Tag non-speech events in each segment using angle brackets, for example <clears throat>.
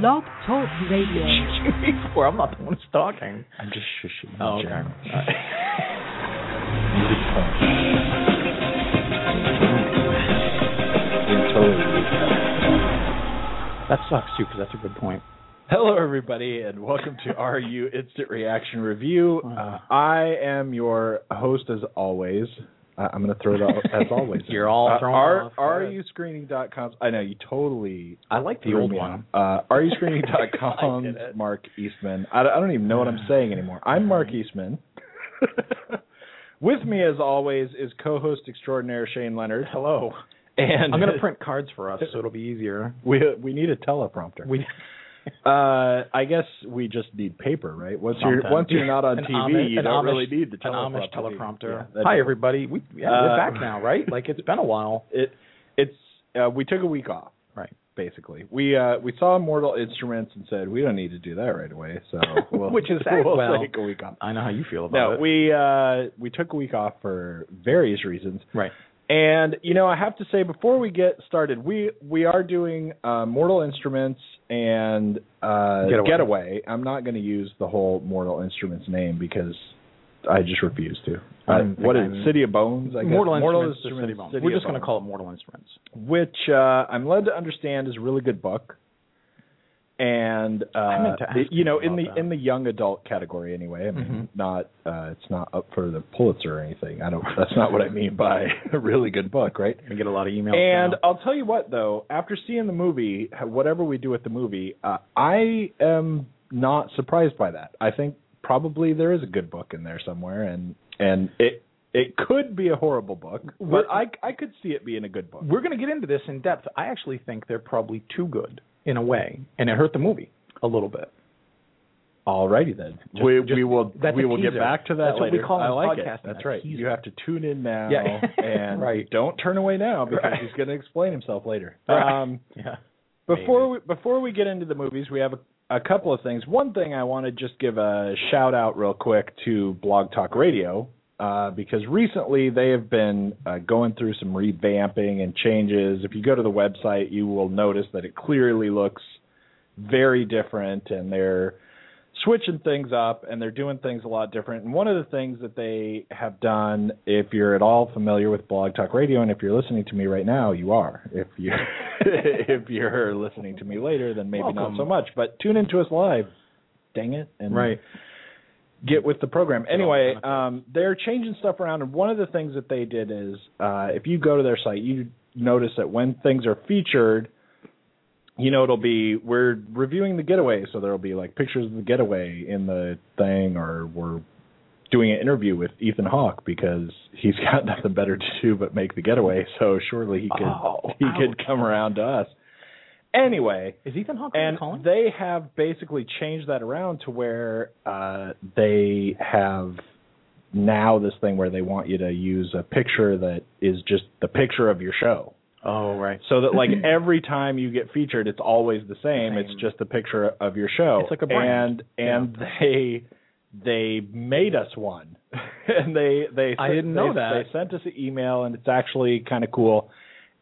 Blog Talk Radio. <laughs> Before I'm not the one who's talking. I'm just shushing. Oh, okay. Jen. <laughs> You totally that. That sucks too, because that's a good point. Hello, everybody, and welcome to RU Instant Reaction Review. <laughs> Uh, I am your host, as always. I'm going to throw it out as <laughs> always. You're all uh, thrown R- off. Go ahead. RUScreening.com. I know you totally. I like the old one. Uh, RUScreening.com. <laughs> I did it. Mark Eastman. I, I don't even know what I'm <sighs> saying anymore. I'm Mark Eastman. <laughs> With me, as always, is co-host extraordinaire Shane Leonard. Hello. And I'm going to print cards for us, so it'll be easier. We we need a teleprompter. We <laughs> Uh, I guess we just need paper, right? Once you're once you're not on <laughs> An TV, Amish- you an don't Amish- really need the an teleprompter. Amish teleprompter. Yeah, Hi, everybody. We yeah, Uh, we're back now, right? Like it's been a while. <laughs> It it's uh, we took a week off, Right. Basically, we uh we saw Mortal Instruments and said we don't need to do that right away, so we'll, Which is we'll well- take a week off. I know how you feel about No, it. we uh we took a week off for various reasons. right. And you know, I have to say before we get started, we we are doing uh, Mortal Instruments and uh, Getaway. I'm not going to use the whole Mortal Instruments name because I just refuse to. Uh, what is I'm- it? City of Bones? I guess. Mortal, Instruments, or City City Bones. We're just going to call it Mortal Instruments. which uh, I'm led to understand is a really good book. And uh, I meant to ask it- you know, in the that. in the young adult category, anyway. I mean, Mhm. not uh, it's not up for the Pulitzer or anything. I don't. <laughs> That's not what I mean by a really good book, right? We get a lot of emails. And. I'll tell you what, though, after seeing the movie, whatever we do with the movie, uh, I am not surprised by that. I think probably there is a good book in there somewhere, and and it it could be a horrible book, We're- but I I could see it being a good book. We're going to get into this in depth. I actually think they're probably too good in a way, and it hurt the movie a little bit. Alrighty then, Just- we just- we will that's we a will get back to that That's what we call I in like it. That's a right. teaser. You have to tune in now, Yeah. and <laughs> Right. don't turn away now because Right. he's going to explain himself later. <laughs> Right. Um, Yeah. Before we before we get into the movies, we have a, a couple of things. One thing I want to just give a shout out real quick to Blog Talk Radio uh, because recently they have been uh, going through some revamping and changes. If you go to the website, you will notice that it clearly looks very different, and they're switching things up and they're doing things a lot different. And one of the things that they have done, if you're at all familiar with Blog Talk Radio, and if you're listening to me right now, you are. If you <laughs> if you're listening to me later, then maybe Welcome. not so much. But tune into us live. Dang it! And get with the program. Anyway, um, they're changing stuff around, and one of the things that they did is, uh, if you go to their site, you notice that when things are featured, you know it'll be we're reviewing the getaway, so there'll be like pictures of the getaway in the thing, or we're doing an interview with Ethan Hawke because he's <laughs> got nothing better to do but make the getaway. So surely he could Oh, he ouch. could come around to us. Anyway, Is Ethan Hawke and calling? they have basically changed that around to where uh, they have now this thing where they want you to use a picture that is just the picture of your show. oh, right. So that like <clears throat> every time you get featured, it's always the same. Same. It's just a picture of your show. It's like a brand. And and they they made us one, <laughs> and they they I didn't know that. they sent us an email, and it's actually kind of cool.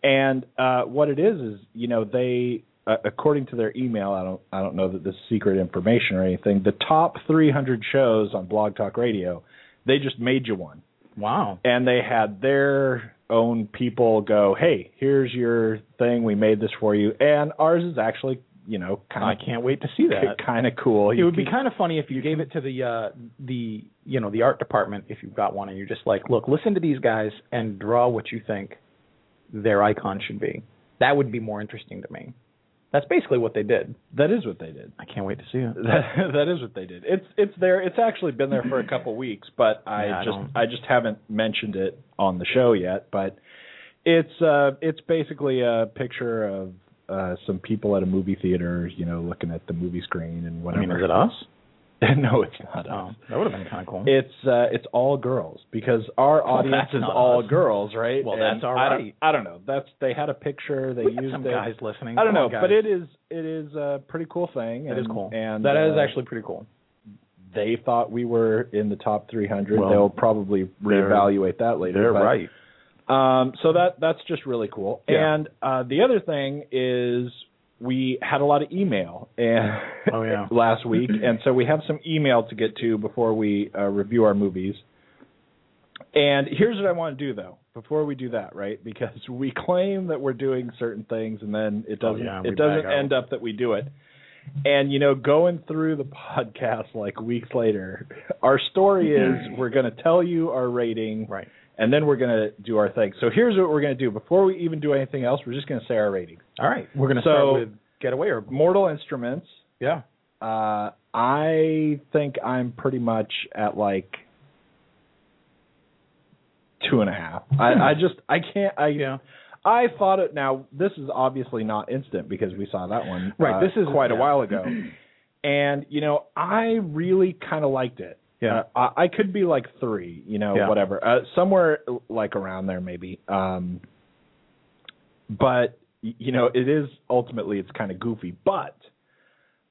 And uh, what it is is, you know, they uh, according to their email, I don't I don't know that this is secret information or anything. The top 300 shows on Blog Talk Radio, they just made you one Wow. and they had their own people go, "Hey, here's your thing. We made this for you." And ours is actually, you know, kind of I can't wait to see that. kind of cool. It would be kind of funny if you gave it to the uh the you know the art department if you've got one and you're just like, look, listen to these guys and draw what you think their icon should be. That would be more interesting to me. That's basically what they did. that is what they did. I can't wait to see it. <laughs> That, that is what they did. It's it's there. It's actually been there for a couple weeks, but <laughs> I Yeah, I just don't- I just haven't mentioned it on the show yet. But it's uh it's basically a picture of uh some people at a movie theater, you know, looking at the movie screen and whatever. I mean, is it us? <laughs> no, it's not us. that would have been kind of cool. It's uh it's all girls because our audience is all us. girls, right? Well, And that's all I don't- I don't know. That's they had a picture. They we used some it. guys listening. I don't know, guys. but it is it is a pretty cool thing. It and, is cool. and that is uh, actually pretty cool. they thought we were in the top 300. Well, They'll probably reevaluate that later. They're but- right. Um, so that that's just really cool. Yeah. And uh, the other thing is we had a lot of email, and Oh, yeah. <laughs> last week, <laughs> and so we have some email to get to before we uh, review our movies. And here's what I want to do though. Before we do that, right? Because we claim that we're doing certain things, and then it Oh, doesn't. yeah, we it doesn't end up that we do it. And you know, going through the podcast like weeks later, our story <laughs> is we're going to tell you our rating, Right. And then we're going to do our thing. So here's what we're going to do. Before we even do anything else, we're just going to say our rating. All right. We're gonna So- start with Getaway or Mortal Instruments. yeah. Uh, I think I'm pretty much at like two and a half. I, I just I can't I Yeah. I thought it. Now this is obviously not instant because we saw that one Right, uh, this is- quite a while ago, <clears throat> and you know I really kind of liked it. Yeah. Uh, I, I could be like three, you know, Yeah. whatever, uh, somewhere like around there maybe. Um, but you know, it is ultimately it's kind of goofy, but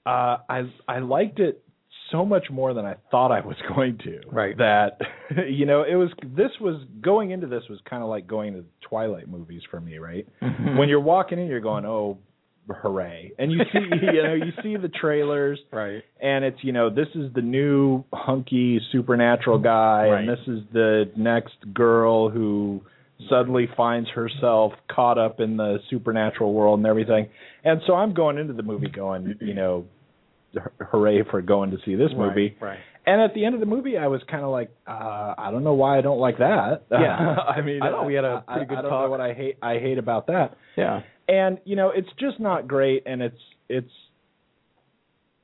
uh, I I liked it so much more than I thought I was <laughs> going to. Right. That <laughs> you know, it was this was going into this was kind of like going to Twilight movies for me, right? Mm-hmm. When you're walking in, you're going, oh. Hooray! And you see, <laughs> you know, you see the trailers, right. and it's you know this is the new hunky supernatural guy Right. and this is the next girl who suddenly finds herself caught up in the supernatural world and everything and so i'm going into the movie going you know hooray for going to see this movie Right. right. and at the end of the movie i was kind of like uh i don't know why i don't like that Yeah. <laughs> i mean I we had a pretty good I, don't talk. know what i hate i hate about that Yeah. And you know it's just not great and it's it's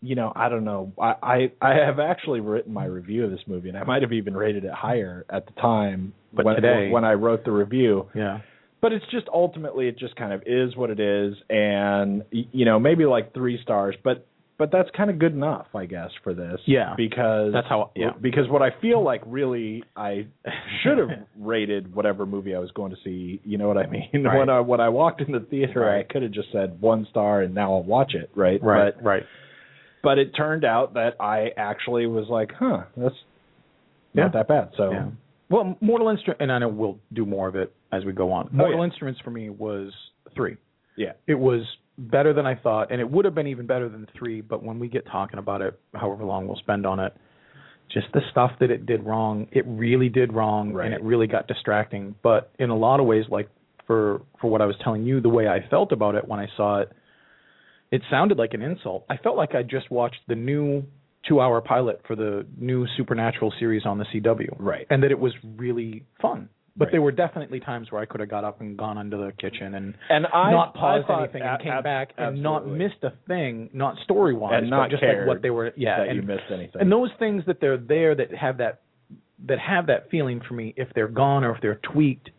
you know i don't know. I i, I have actually written my review of this movie and i might have even rated it higher at the time But when, today- when i wrote the review. Yeah. but it's just ultimately it just kind of is what it is and you know maybe like three stars but but that's kind of good enough i guess for this Yeah. because That's how- yeah. because what i feel like really i <laughs> should have rated whatever movie i was going to see you know what i mean Right. when i when i walked in the theater Right. i could have just said one star and now i'll watch it right Right. but right. but it turned out that i actually was like huh that's Yeah. not that bad so Yeah. Well, Mortal Instruments, and I know we'll do more of it as we go on. Mortal Oh, yeah. Instruments for me was three. yeah It was better than I thought, and it would have been even better than three. But when we get talking about it, however long we'll spend on it, just the stuff that it did wrong, it really did wrong, Right. and it really got distracting. But in a lot of ways, like for for what I was telling you, the way I felt about it when I saw it, it sounded like an insult. I felt like I just watched the new two-hour pilot for the new Supernatural series on the CW, Right. And that it was really fun. But Right. there were definitely times where I could have got up and gone into the kitchen and and i not I paused thought anything and came ab- back and not missed a thing, not story wise, And not just like what they were. Yeah, that and you missed anything and those things that they're there that have that that have that feeling for me, if they're gone or if they're tweaked,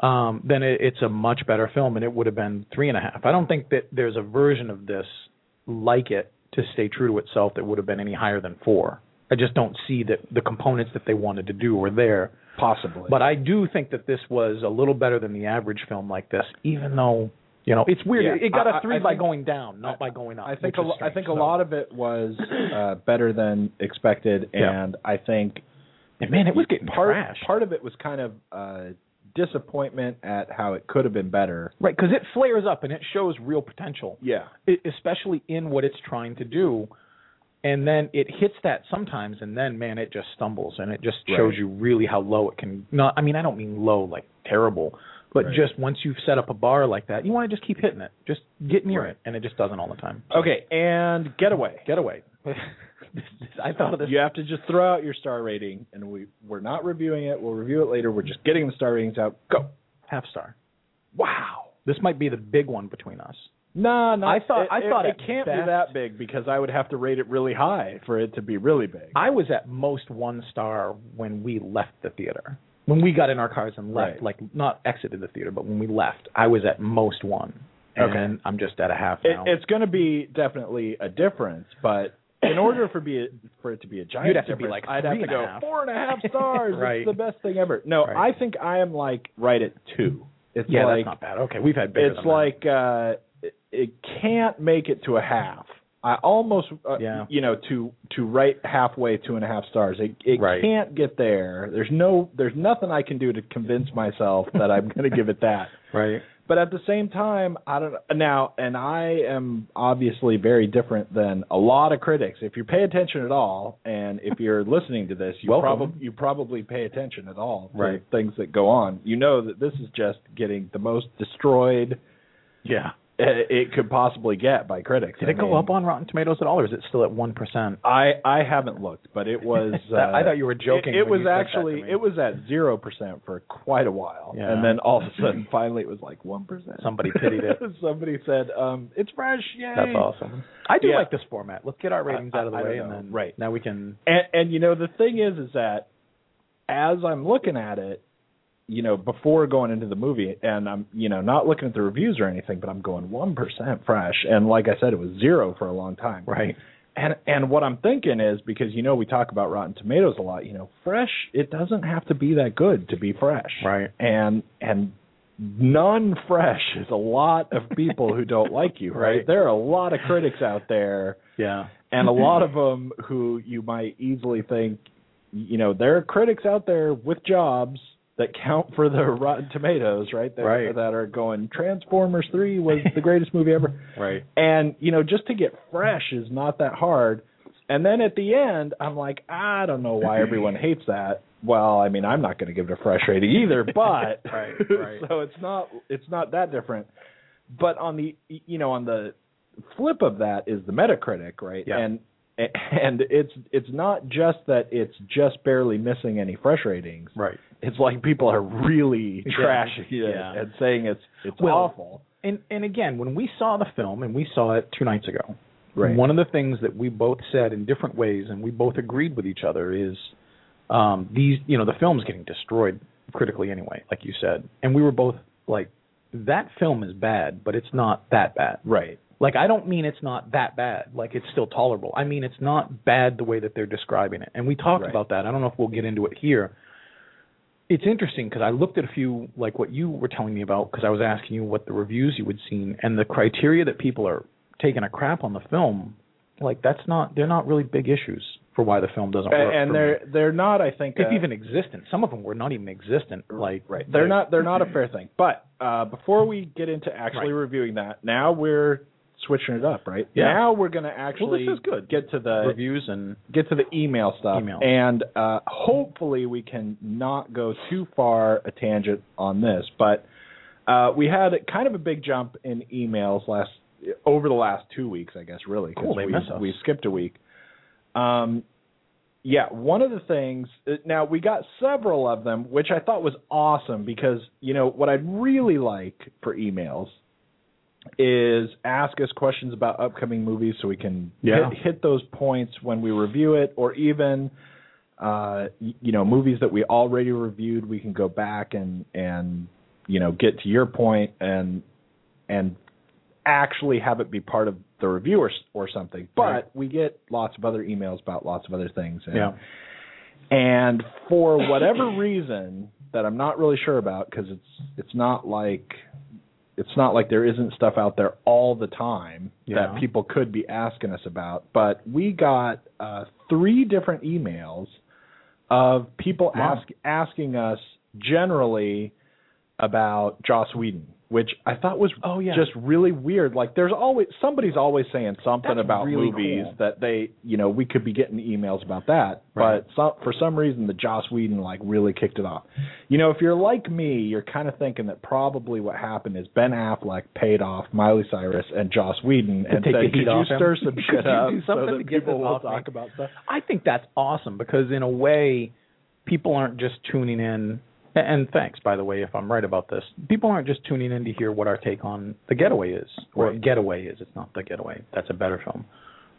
um, then it, it's a much better film, and it would have been three and a half. I don't think that there's a version of this like it to stay true to itself that would have been any higher than four. I just don't see that the components that they wanted to do were there. possibly But I do think that this was a little better than the average film like this, even though you know it's weird. Yeah, it got a I- I- three I by think- going down, not I- by going up. I think a lo- I strange. think a lot of it was uh, better than expected, Yeah. and I think And man, it was getting part part of it was kind of uh, disappointment at how it could have been better. Right, because it flares up and it shows real potential, Yeah, especially in what it's trying to do. And then it hits that sometimes, and then man, it just stumbles, and it just shows Right. you really how low it can. Not, I mean, I don't mean low like terrible, but Right. just once you've set up a bar like that, you want to just keep hitting it, just get near Right. it, and it just doesn't all the time. Okay, and Getaway. Getaway. <laughs> I thought of this. You have to just throw out your star rating, and we we're not reviewing it. We'll review it later. We're just getting the star ratings out. Go. half star. Wow. This might be the big one between us. No, no. I thought- it, I thought it, at can't be that big because I would have to rate it really high for it to be really big. I was at most one star when we left the theater. When we got in our cars and left, Right. like not exited the theater, but when we left, I was at most one. Okay. And I'm just at a half It, now. it's going to be definitely a difference, but in order for be for it to be a giant You'd have to be like I'd have to go half. four and a half <laughs> stars. Right. It's the best thing ever. No, Right. I think I am like right at two. It's yeah, like that's not bad. Okay, we've had bigger it's like uh it, can't make it to a half. I almost uh, Yeah. you know to to rate halfway two and a half stars. It it Right. can't get there. There's no there's nothing I can do to convince myself that I'm going to give it that. <laughs> right. but at the same time, I don't now, and I am obviously very different than a lot of critics. If you pay attention at all, and if <laughs> you're listening to this, you probably you probably pay attention at all to Right. things that go on. You know that this is just getting the most destroyed Yeah. Uh, it could possibly get by critics. Did I it go up on Rotten Tomatoes at all, or is it still at one percent? I I haven't looked, but it was. <laughs> Uh, I thought you were joking It, it was you said that actually it was at zero percent for quite a while, Yeah. and then all of a sudden, <laughs> finally, it was like one percent. Somebody pitied it. <laughs> Somebody said, um, "It's fresh, yay!" That's awesome. I do Yeah. like this format. Let's get our ratings I- out of the I way, and then Right. now we can. And and you know the thing is, is that as I'm looking at it, you know, before going into the movie, and I'm you know not looking at the reviews or anything, but I'm going one percent fresh, and like I said, it was zero for a long time. Right. And and what I'm thinking is because you know we talk about Rotten Tomatoes a lot, you know, fresh it doesn't have to be that good to be fresh. Right. And and non fresh is a lot of people who don't like you, <laughs> right? Right. There are a lot of critics out there Yeah. and a <laughs> lot of them who you might easily think you know, there are critics out there with jobs that count for the Rotten Tomatoes, right? That, Right. that are going Transformers 3 was the greatest movie ever. <laughs> Right. And you know, just to get fresh is not that hard. And then at the end, I'm like, I don't know why everyone <laughs> hates that. Well, I mean, I'm not going to give it a fresh rating either, <laughs> but Right, right. so it's not it's not that different. But on the you know on the flip of that is the Metacritic, right? Yeah. And <laughs> and it's it's not just that it's just barely missing any fresh ratings. Right. It's like people are really <laughs> Yeah. trashing it Yeah. and saying it's it's Well, awful. And and again, when we saw the film, and we saw it two nights ago, Right. one of the things that we both said in different ways, and we both agreed with each other, is um, these. You know, the film's getting destroyed critically anyway, like you said, and we were both like, that film is bad, but it's not that bad. Right. Like I don't mean it's not that bad. Like it's still tolerable. I mean it's not bad the way that they're describing it. And we talked Right. about that. I don't know if we'll get into it here. It's interesting because I looked at a few like what you were telling me about because I was asking you what the reviews you had seen and the criteria that people are taking a crap on the film. Like that's not they're not really big issues for why the film doesn't work. and they're me. they're not I think if uh, even existent. Some of them were not even existent. Like right they're not they're not a <laughs> fair thing but uh before we get into actually Right. reviewing that now we're switching it up right Yeah. now we're going to actually is good. get to the reviews and get to the email stuff Emails. and uh hopefully we can not go too far a tangent on this but uh we had kind of a big jump in emails last over the last two weeks i guess really 'cause Cool, we, we skipped a week um yeah, one of the things uh, now we got several of them, which I thought was awesome because you know what I'd really like for emails is ask us questions about upcoming movies so we can Yeah. hit, hit those points when we review it, or even uh, you know movies that we already reviewed. We can go back and and you know get to your point and and actually have it be part of the review or, or something. But Right. we get lots of other emails about lots of other things. And, yeah. and for whatever reason that I'm not really sure about, because it's it's not like it's not like there isn't stuff out there all the time Yeah. that people could be asking us about. But we got uh, three different emails of people Wow. ask, asking us generally about Joss Whedon, which I thought was Oh, yeah. just really weird. Like there's always somebody's always saying something That's about really movies cool. that they, you know, we could be getting emails about that. Right. But some, for some reason, the Joss Whedon like really kicked it off. You know, if you're like me, you're kind of thinking that probably what happened is Ben Affleck paid off Miley Cyrus and Joss Whedon and take said, the heat "Could you off him? stir <laughs> some shit you up do so something that to get people will off me?" talk about stuff?" I think that's awesome because in a way, people aren't just tuning in. And thanks, by the way, if I'm right about this. People aren't just tuning in to hear what our take on The Getaway is, or Right. Getaway is. It's not The Getaway. That's a better film.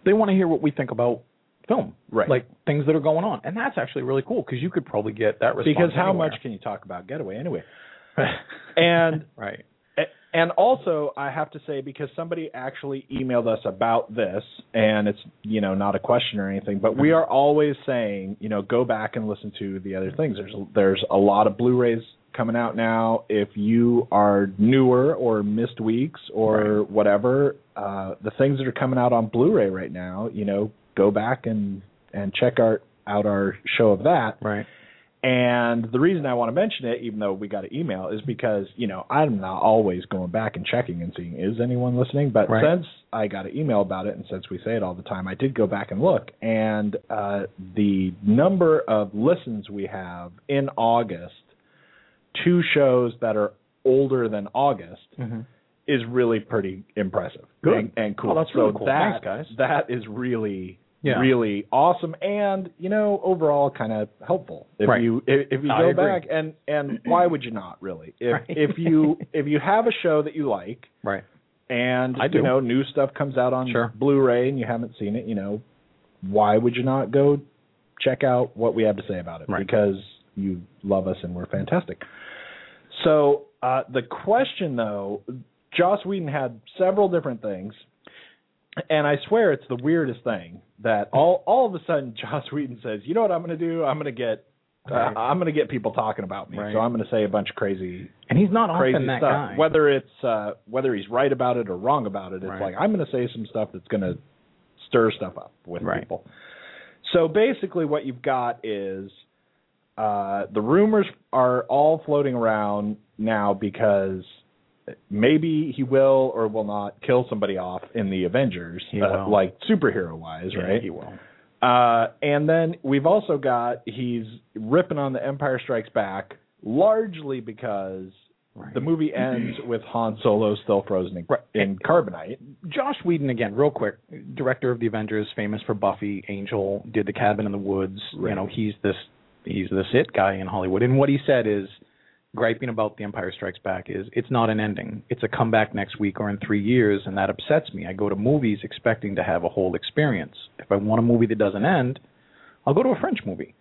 They want to hear what we think about film, Right. Like things that are going on, and that's actually really cool because you could probably get that response. Because how anywhere. much can you talk about Getaway anyway? <laughs> <laughs> and right? And also I have to say because somebody actually emailed us about this and it's you know not a question or anything but we are always saying you know go back and listen to the other things. There's there's a lot of Blu-rays coming out now. If you are newer or missed weeks or whatever uh the things that are coming out on Blu-ray right now you know go back and and check our out our show of that. Right. And the reason I want to mention it, even though we got an email, is because you know I'm not always going back and checking and seeing is anyone listening. But Right. since I got an email about it, and since we say it all the time, I did go back and look, and uh, the number of listens we have in August two shows that are older than August is really pretty impressive Good. and, and cool. Oh, that's really so cool. That, Thanks, guys. That is really Yeah. really awesome and you know overall kind of helpful if Right. you if, if you I go agree. back and and why would you not really if Right. <laughs> if you if you have a show that you like Right. and I do. you know new stuff comes out on Sure. Blu-ray and you haven't seen it you know why would you not go check out what we have to say about it Right. because you love us and we're fantastic so uh, the question, though, Joss Whedon had several different things, and I swear it's the weirdest thing that all all of a sudden Joss Whedon says, "You know what I'm going to do? I'm going to get." Uh, Right. I'm going to get people talking about me, Right. so I'm going to say a bunch of crazy, And he's not crazy stuff. guy. Whether it's uh, whether he's right about it or wrong about it, it's Right. like I'm going to say some stuff that's going to stir stuff up with people. So basically, what you've got is uh, the rumors are all floating around now because maybe he will or will not kill somebody off in the Avengers, uh, like superhero wise, Yeah, right? He will. Uh, and then we've also got he's ripping on the Empire Strikes Back largely because Right. the movie ends <clears throat> with Han Solo still frozen in, Right. in carbonite. Joss Whedon again, real quick, director of the Avengers, famous for Buffy, Angel, did the Cabin in the Woods. Right. You know, he's this he's this it guy in Hollywood. And what he said is griping about The Empire Strikes Back is it's not an ending. It's a comeback next week or in 3 years and that upsets me. I go to movies expecting to have a whole experience. If I want a movie that doesn't end, I'll go to a French movie.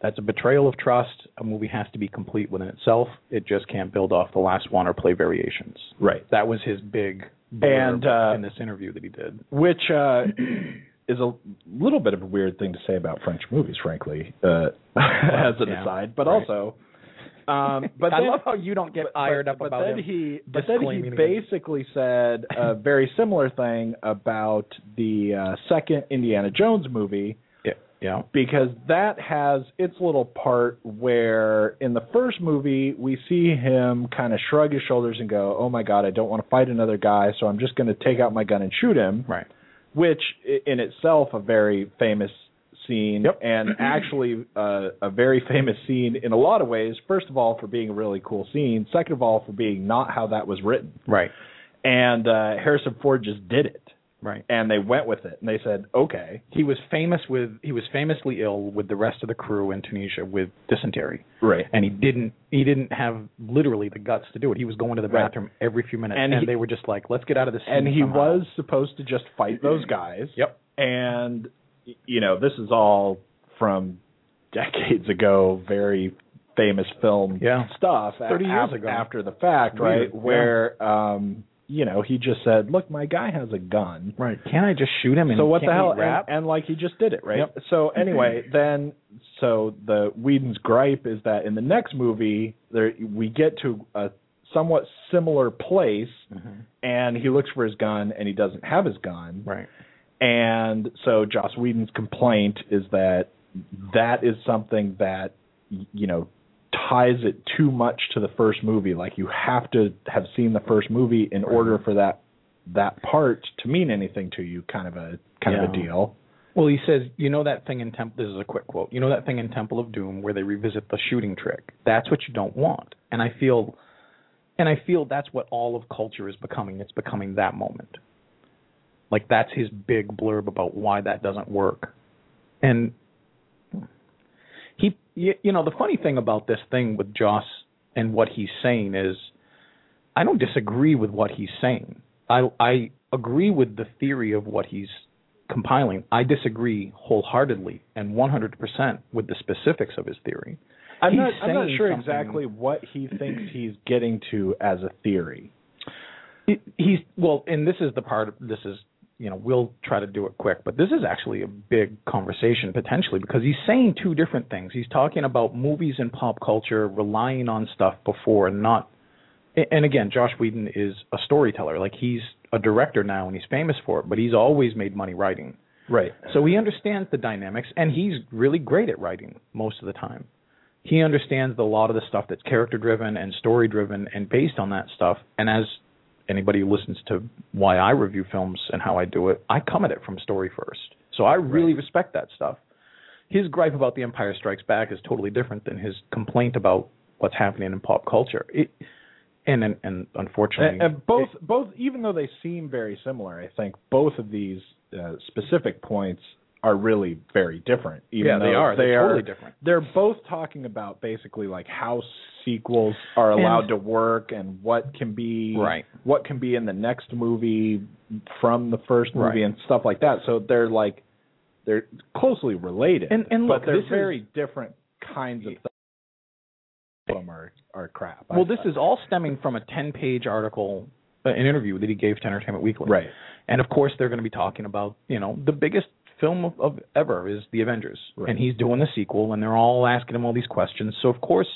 That's a betrayal of trust. A movie has to be complete within itself. It just can't build off the last one or play variations. Right. That was his big And, uh, in this interview that he did. Which uh, <clears throat> is a little bit of a weird thing to say about French movies, frankly, uh, <laughs> as an yeah. aside. But Right. also, um, <laughs> but I then, love how you don't get fired but, up but about then him he, but then he basically said a very similar thing about the uh, second Indiana Jones movie Yeah, yeah, because that has its little part where in the first movie we see him kind of shrug his shoulders and go, "Oh my god, I don't want to fight another guy, so I'm just going to take out my gun and shoot him." right. which in itself a very famous scene Yep. and <clears throat> actually uh, a very famous scene in a lot of ways first of all for being a really cool scene second of all for being not how that was written Right, and uh, harrison ford just did it right. and they went with it and they said okay He was famous with he was famously ill with the rest of the crew in Tunisia with dysentery, right and he didn't he didn't have literally the guts to do it. He was going to the Right. bathroom every few minutes, And and, he- they were just like, "Let's get out of this." and he somehow." was supposed to just fight those guys Yep. and you know this is all from decades ago very famous film Yeah. stuff 30 a- years ago. after the fact Weird, right yeah. where um you know he just said look my guy has a gun Right. Can't I just shoot him? And so what the hell rap? and, and like he just did it right Yep. so anyway then so the Whedon's gripe is that in the next movie there we get to a somewhat similar place Mhm. and he looks for his gun and he doesn't have his gun Right. And so Joss Whedon's complaint is that that is something that you know ties it too much to the first movie. Like you have to have seen the first movie in order for that that part to mean anything to you. Kind of a kind of a deal. Well, he says, you know that thing in Temple. This is a quick quote. You know that thing in Temple of Doom where they revisit the shooting trick. That's what you don't want. And I feel, and I feel that's what all of culture is becoming. It's becoming that moment. Like that's his big blurb about why that doesn't work. And he, you, know, the funny thing about this thing with Joss and what he's saying is, I don't disagree with what he's saying. I I agree with the theory of what he's compiling. I disagree wholeheartedly and 100% with the specifics of his theory. I'm not I'm not sure something- exactly what he thinks he's getting to as a theory. He's well, and this is the part. Of, this is you know we'll try to do it quick, but this is actually a big conversation potentially because he's saying two different things. He's talking about movies and pop culture relying on stuff before and not. And again, Joss Whedon is a storyteller. Like he's a director now and he's famous for it, but he's always made money writing. Right. So he understands the dynamics, and he's really great at writing most of the time. he understands a lot of the stuff that's character driven and story driven and based on that stuff. And as anybody who listens to why I review films and how I do it, I come at it from story first. So I really Right. respect that stuff. His gripe about The Empire Strikes Back is totally different than his complaint about what's happening in pop culture. It, and and, and unfortunately, And, and both both even though they seem very similar, I think both of these uh, specific points are really very different. Even yeah, they are. They They're are totally different. they're both talking about basically like how sequels are And- allowed to work and what can be Right. what can be in the next movie from the first movie Right. and stuff like that. So they're like they're closely related, And- and look, but they're this is- very different kinds of things. Some them are are crap. I Well, this thought. is all stemming from a 10-page article, an interview that he gave to Entertainment Weekly. right. And of course, they're going to be talking about, you know, the biggest film of, of ever is The Avengers, Right. and he's doing the sequel, and they're all asking him all these questions. So of course,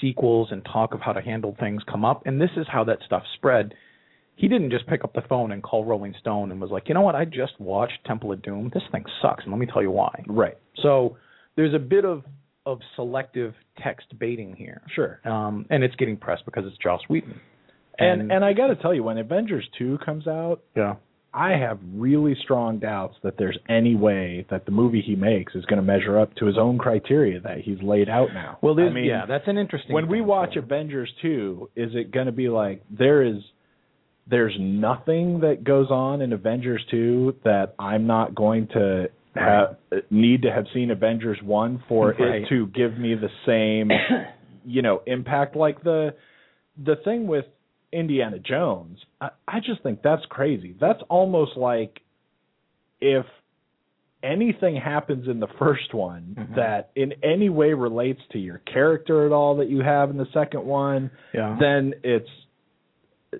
sequels and talk of how to handle things come up, and this is how that stuff spread. He didn't just pick up the phone and call Rolling Stone and was like, you know what, I just watched Temple of Doom. This thing sucks, and let me tell you why. Right. So there's a bit of of selective text baiting here, Sure. um, and it's getting pressed because it's Joss Whedon. And and I got to tell you, when Avengers two comes out, yeah, I have really strong doubts that there's any way that the movie he makes is going to measure up to his own criteria that he's laid out now. well, I mean, yeah, that's an interesting. when we watch. Avengers 2, is it going to be like there is there's nothing that goes on in Avengers 2 that I'm not going to have, need to have seen Avengers 1 for Right. it to give me the same you know impact like the the thing with Indiana Jones I, I just think that's crazy that's almost like if anything happens in the first one Mhm. that in any way relates to your character at all that you have in the second one yeah, then it's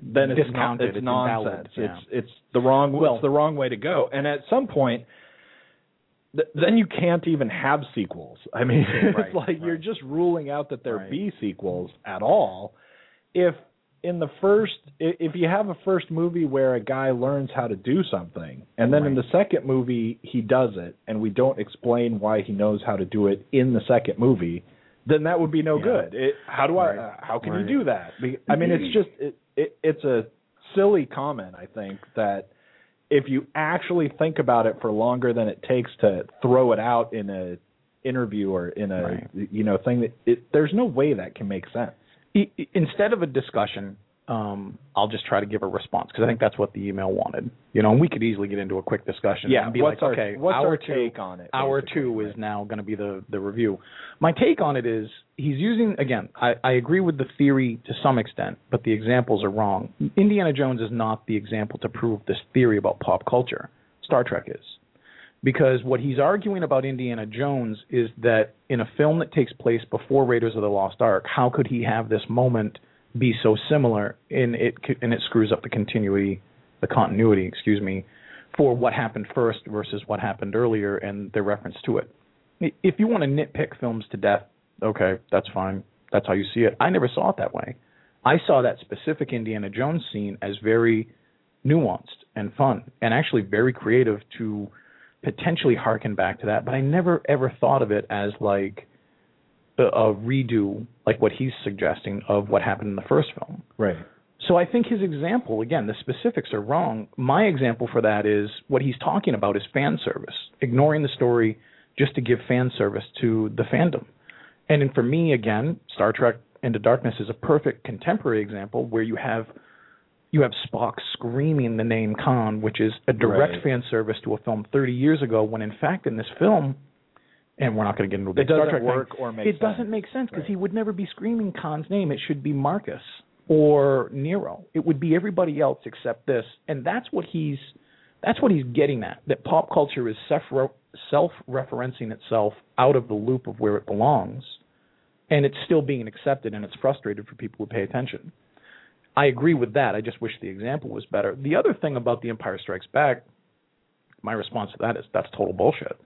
then it's Discounted, it's it's nonsense. yeah. It's it's the wrong Well- it's the wrong way to go. And at some point, th- then you can't even have sequels. I mean, <laughs> Right, it's like you're just ruling out that there Right. be sequels at all. If in the first, if you have a first movie where a guy learns how to do something, and then in the second movie he does it, and we don't explain why he knows how to do it in the second movie, then that would be no Yeah. good. It, how do I? Uh, how can Right. you do that? I mean, it's just it, it, it's a silly comment. I think that if you actually think about it for longer than it takes to throw it out in a interview or in a Right. you know thing that it, there's no way that can make sense. Instead of a discussion, um, I'll just try to give a response because I think that's what the email wanted. You know, and we could easily get into a quick discussion Yeah, and be what's like, our okay, what's our two, take on it? hour two is right? now going to be the the review. My take on it is he's using again. I, I agree with the theory to some extent, but the examples are wrong. Indiana Jones is not the example to prove this theory about pop culture. Star Trek is. Because what he's arguing about Indiana Jones is that in a film that takes place before Raiders of the Lost Ark, how could he have this moment be so similar and it and it screws up the continuity, the continuity, excuse me, for what happened first versus what happened earlier and the reference to it. If you want to nitpick films to death, okay, that's fine. That's how you see it. I never saw it that way. I saw that specific Indiana Jones scene as very nuanced and fun and actually very creative to potentially harken back to that, but I never ever thought of it as like a, a redo like what he's suggesting of what happened in the first film. right. So I think his example, again, the specifics are wrong. My example for that is what he's talking about is fan service, ignoring the story just to give fan service to the fandom. And for me, again, Star Trek Into Darkness is a perfect contemporary example where you have you have Spock screaming the name Khan, which is a direct Right. fan service to a film 30 years ago, when in fact in this film, and we're not going to get into It Star doesn't Trek thing, or make it sense. doesn't make sense because Right. he would never be screaming Khan's name. It should be Marcus or Nero. It would be everybody else except this, and that's what he's that's what he's getting at. That pop culture is self self-referencing itself out of the loop of where it belongs, and it's still being accepted, and it's frustrated for people who pay attention. I agree with that. I just wish the example was better. The other thing about The Empire Strikes Back, my response to that is that's total bullshit.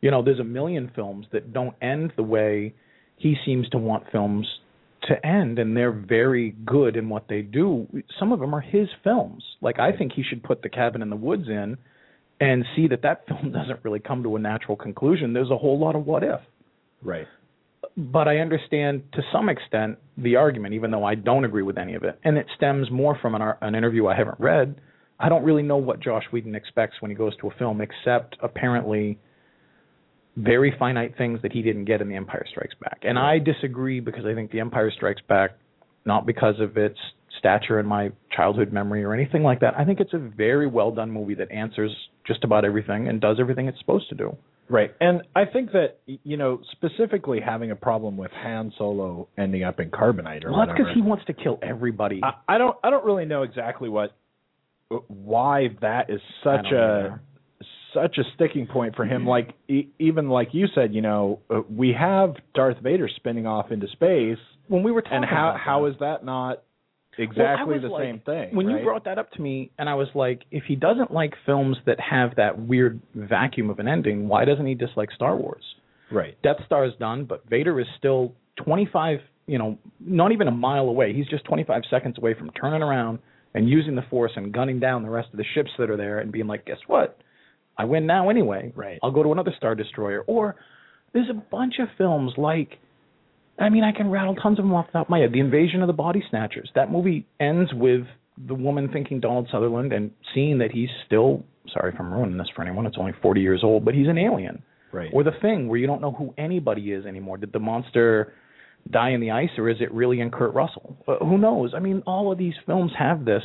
You know, there's a million films that don't end the way he seems to want films to end, and they're very good in what they do. Some of them are his films. Like I think he should put The Cabin in the Woods in, and see that that <laughs> film doesn't really come to a natural conclusion. There's a whole lot of what if. Right. But I understand to some extent the argument, even though I don't agree with any of it, and it stems more from an, an interview I haven't read. I don't really know what Joss Whedon expects when he goes to a film, except apparently very finite things that he didn't get in The Empire Strikes Back. And I disagree because I think The Empire Strikes Back, not because of its stature in my childhood memory or anything like that. I think it's a very well done movie that answers just about everything and does everything it's supposed to do. Right. And I think that you know, specifically having a problem with Han Solo ending up in carbonite or well, whatever. that's because he wants to kill everybody. I, I don't I don't really know exactly what why that is such a such a sticking point for him like e- even like you said, you know, uh, we have Darth Vader spinning off into space when we were talking and how how is that not exactly was the like- same thing? When right? you brought that up to me, and I was like, if he doesn't like films that have that weird vacuum of an ending, why doesn't he dislike Star Wars? right. Death Star is done, but Vader is still 25, you know, not even a mile away. He's just 25 seconds away from turning around and using the Force and gunning down the rest of the ships that are there and being like, guess what? I win now anyway. Right. I'll go to another Star Destroyer. Or there's a bunch of films like, I mean, I can rattle tons of them off the top of my head. The Invasion of the Body Snatchers. That movie ends with the woman thinking Donald Sutherland and seeing that he's still, sorry if I'm ruining this for anyone, it's only 40 years old, but he's an alien. Right. Or the thing where you don't know who anybody is anymore. Did the monster die in the ice, or is it really in Kurt Russell? Uh, who knows? I mean, all of these films have this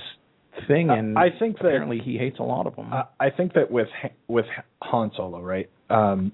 thing, and I think that- apparently he hates a lot of them. I I think that with with Han Solo, right? Um,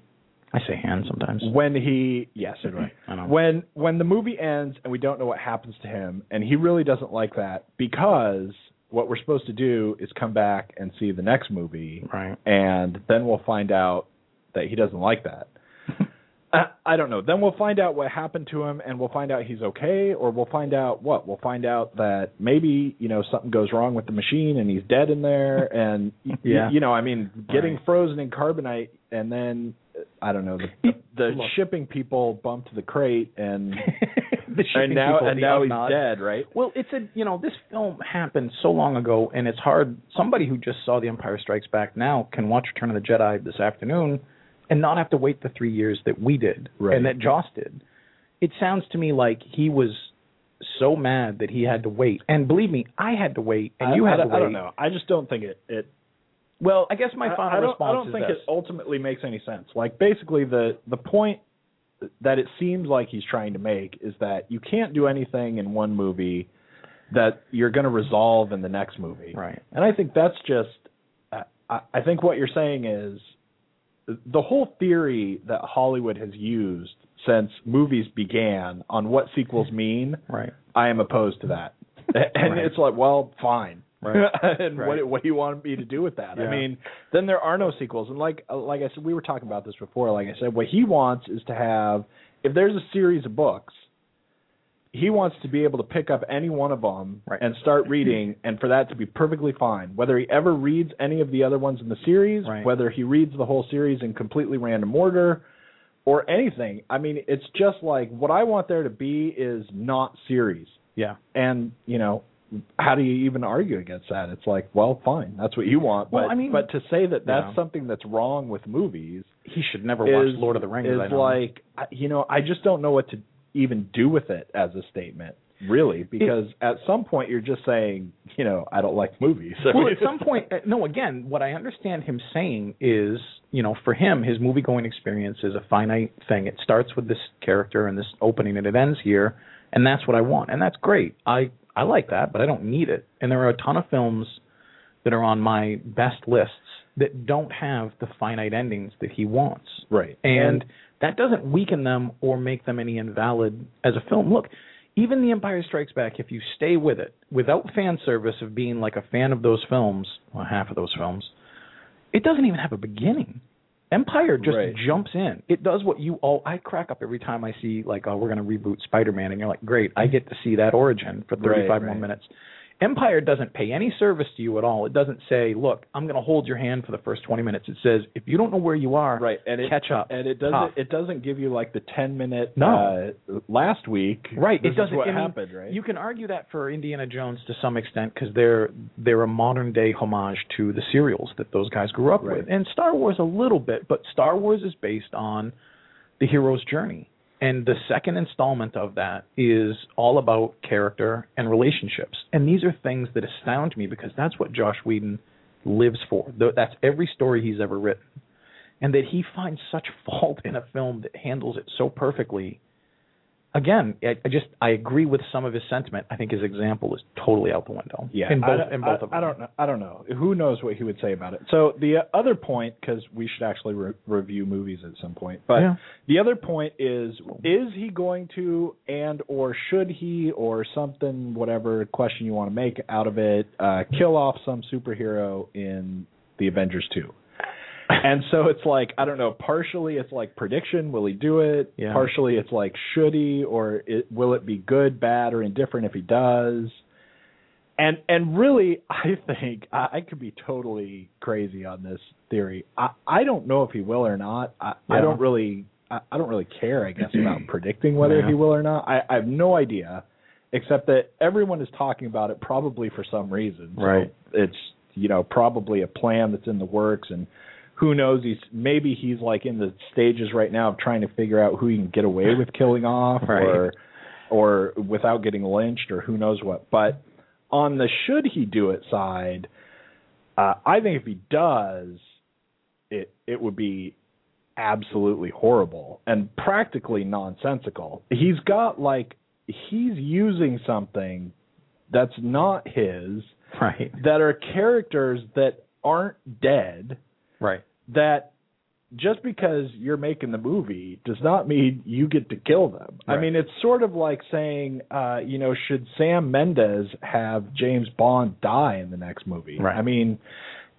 I say Han sometimes. when he yes, so do I. I know. When when the movie ends and we don't know what happens to him, and he really doesn't like that because what we're supposed to do is come back and see the next movie, Right. and then we'll find out that he doesn't like that. <laughs> I, I don't know. Then we'll find out what happened to him, and we'll find out he's okay, or we'll find out what. We'll find out that maybe you know something goes wrong with the machine, and he's dead in there, and y- Yeah. you know, I mean, getting Right. frozen in carbonite, and then I don't know the the, Look. shipping people bumped the crate, and <laughs> the shipping and now people, and now he's dead, right? Well, it's a you know this film happened so long ago, and it's hard. Somebody who just saw The Empire Strikes Back now can watch Return of the Jedi this afternoon, and not have to wait the three years that we did Right. and that Joss did. It sounds to me like he was so mad that he had to wait, and believe me, I had to wait, and I, you I had to wait. I don't know. I just don't think it it Well, I guess my final I, don't, response I don't think this. it ultimately makes any sense. Like basically the the point that it seems like he's trying to make is that you can't do anything in one movie that you're going to resolve in the next movie. Right. And I think that's just I, I I think what you're saying is the whole theory that Hollywood has used since movies began on what sequels mean, Right. I am opposed to that. <laughs> and Right. it's like, well, fine. Right. <laughs> and Right. what what do you want me to do with that? Yeah. I mean, then there are no sequels. And like uh, like I said, we were talking about this before. Like I said, what he wants is to have if there's a series of books, he wants to be able to pick up any one of them Right. and start reading, and for that to be perfectly fine. Whether he ever reads any of the other ones in the series, Right. whether he reads the whole series in completely random order, or anything. I mean, it's just like what I want there to be is not series. Yeah. And you know, how do you even argue against that? It's like, well, fine, that's what you want. Well, but I mean- but to say that that's Yeah. something that's wrong with movies He should never watch Lord of the Rings. Is I like, you know, I just don't know what to even do with it as a statement, really, because at some point you're just saying, you know, I don't like movies. well, <laughs> at some point, uh, no. Again, what I understand him saying is, you know, for him, his movie going experience is a finite thing. It starts with this character and this opening, and it ends here, and that's what I want, and that's great. I I like that, but I don't need it. And there are a ton of films that are on my best lists that don't have the finite endings that he wants. right, and that doesn't weaken them or make them any invalid as a film. Look, even The Empire Strikes Back, if you stay with it without fan service of being like a fan of those films, well, half of those films, it doesn't even have a beginning. Empire just Right. jumps in. It does what you all. I crack up every time I see like, oh, we're going to reboot Spider-Man, and you're like, great, I get to see that origin for 35 Right, more minutes. Empire doesn't pay any service to you at all. It doesn't say, look, I'm going to hold your hand for the first 20 minutes. It says, if you don't know where you are, right, and it, catch up. and it doesn't Tough. it doesn't give you like the ten minute No. uh, last week. Right. It doesn't. What I mean, happened, right? You can argue that for Indiana Jones to some extent because they're they're a modern day homage to the serials that those guys grew up Right. with, and Star Wars a little bit, but Star Wars is based on the hero's journey, And the second installment of that is all about character and relationships. And these are things that astound me because that's what Joss Whedon lives for. That's every story he's ever written. And that he finds such fault in a film that handles it so perfectly again, I, I just I agree with some of his sentiment. I think his example is totally out the window. Yeah, in both, I, in both I, of them. I don't know. I don't know. Who knows what he would say about it? So the other point, because we should actually re- review movies at some point, but Yeah. the other point is: is he going to, and or should he, or something, whatever question you want to make out of it, uh, kill off some superhero in the Avengers two? <laughs> and so it's like I don't know. Partially, it's like prediction: will he do it? Yeah. Partially, it's like should he, or it, will it be good, bad, or indifferent if he does? And and really, I think I, I could be totally crazy on this theory. I I don't know if he will or not. I, I don't really I, I don't really care. I guess about <clears throat> predicting whether Yeah. he will or not. I, I have no idea, except that everyone is talking about it probably for some reason. So Right. It's you know probably a plan that's in the works and who knows? He's maybe he's like in the stages right now of trying to figure out who he can get away with killing off <laughs> Right. or or without getting lynched or who knows what. But on the should he do it side uh i think if he does it it would be absolutely horrible and practically nonsensical. He's got like he's using something that's not his right, that are characters that aren't dead right, that just because you're making the movie does not mean you get to kill them. I mean, it's sort of like saying, uh, you know, should Sam Mendes have James Bond die in the next movie? Right. I mean,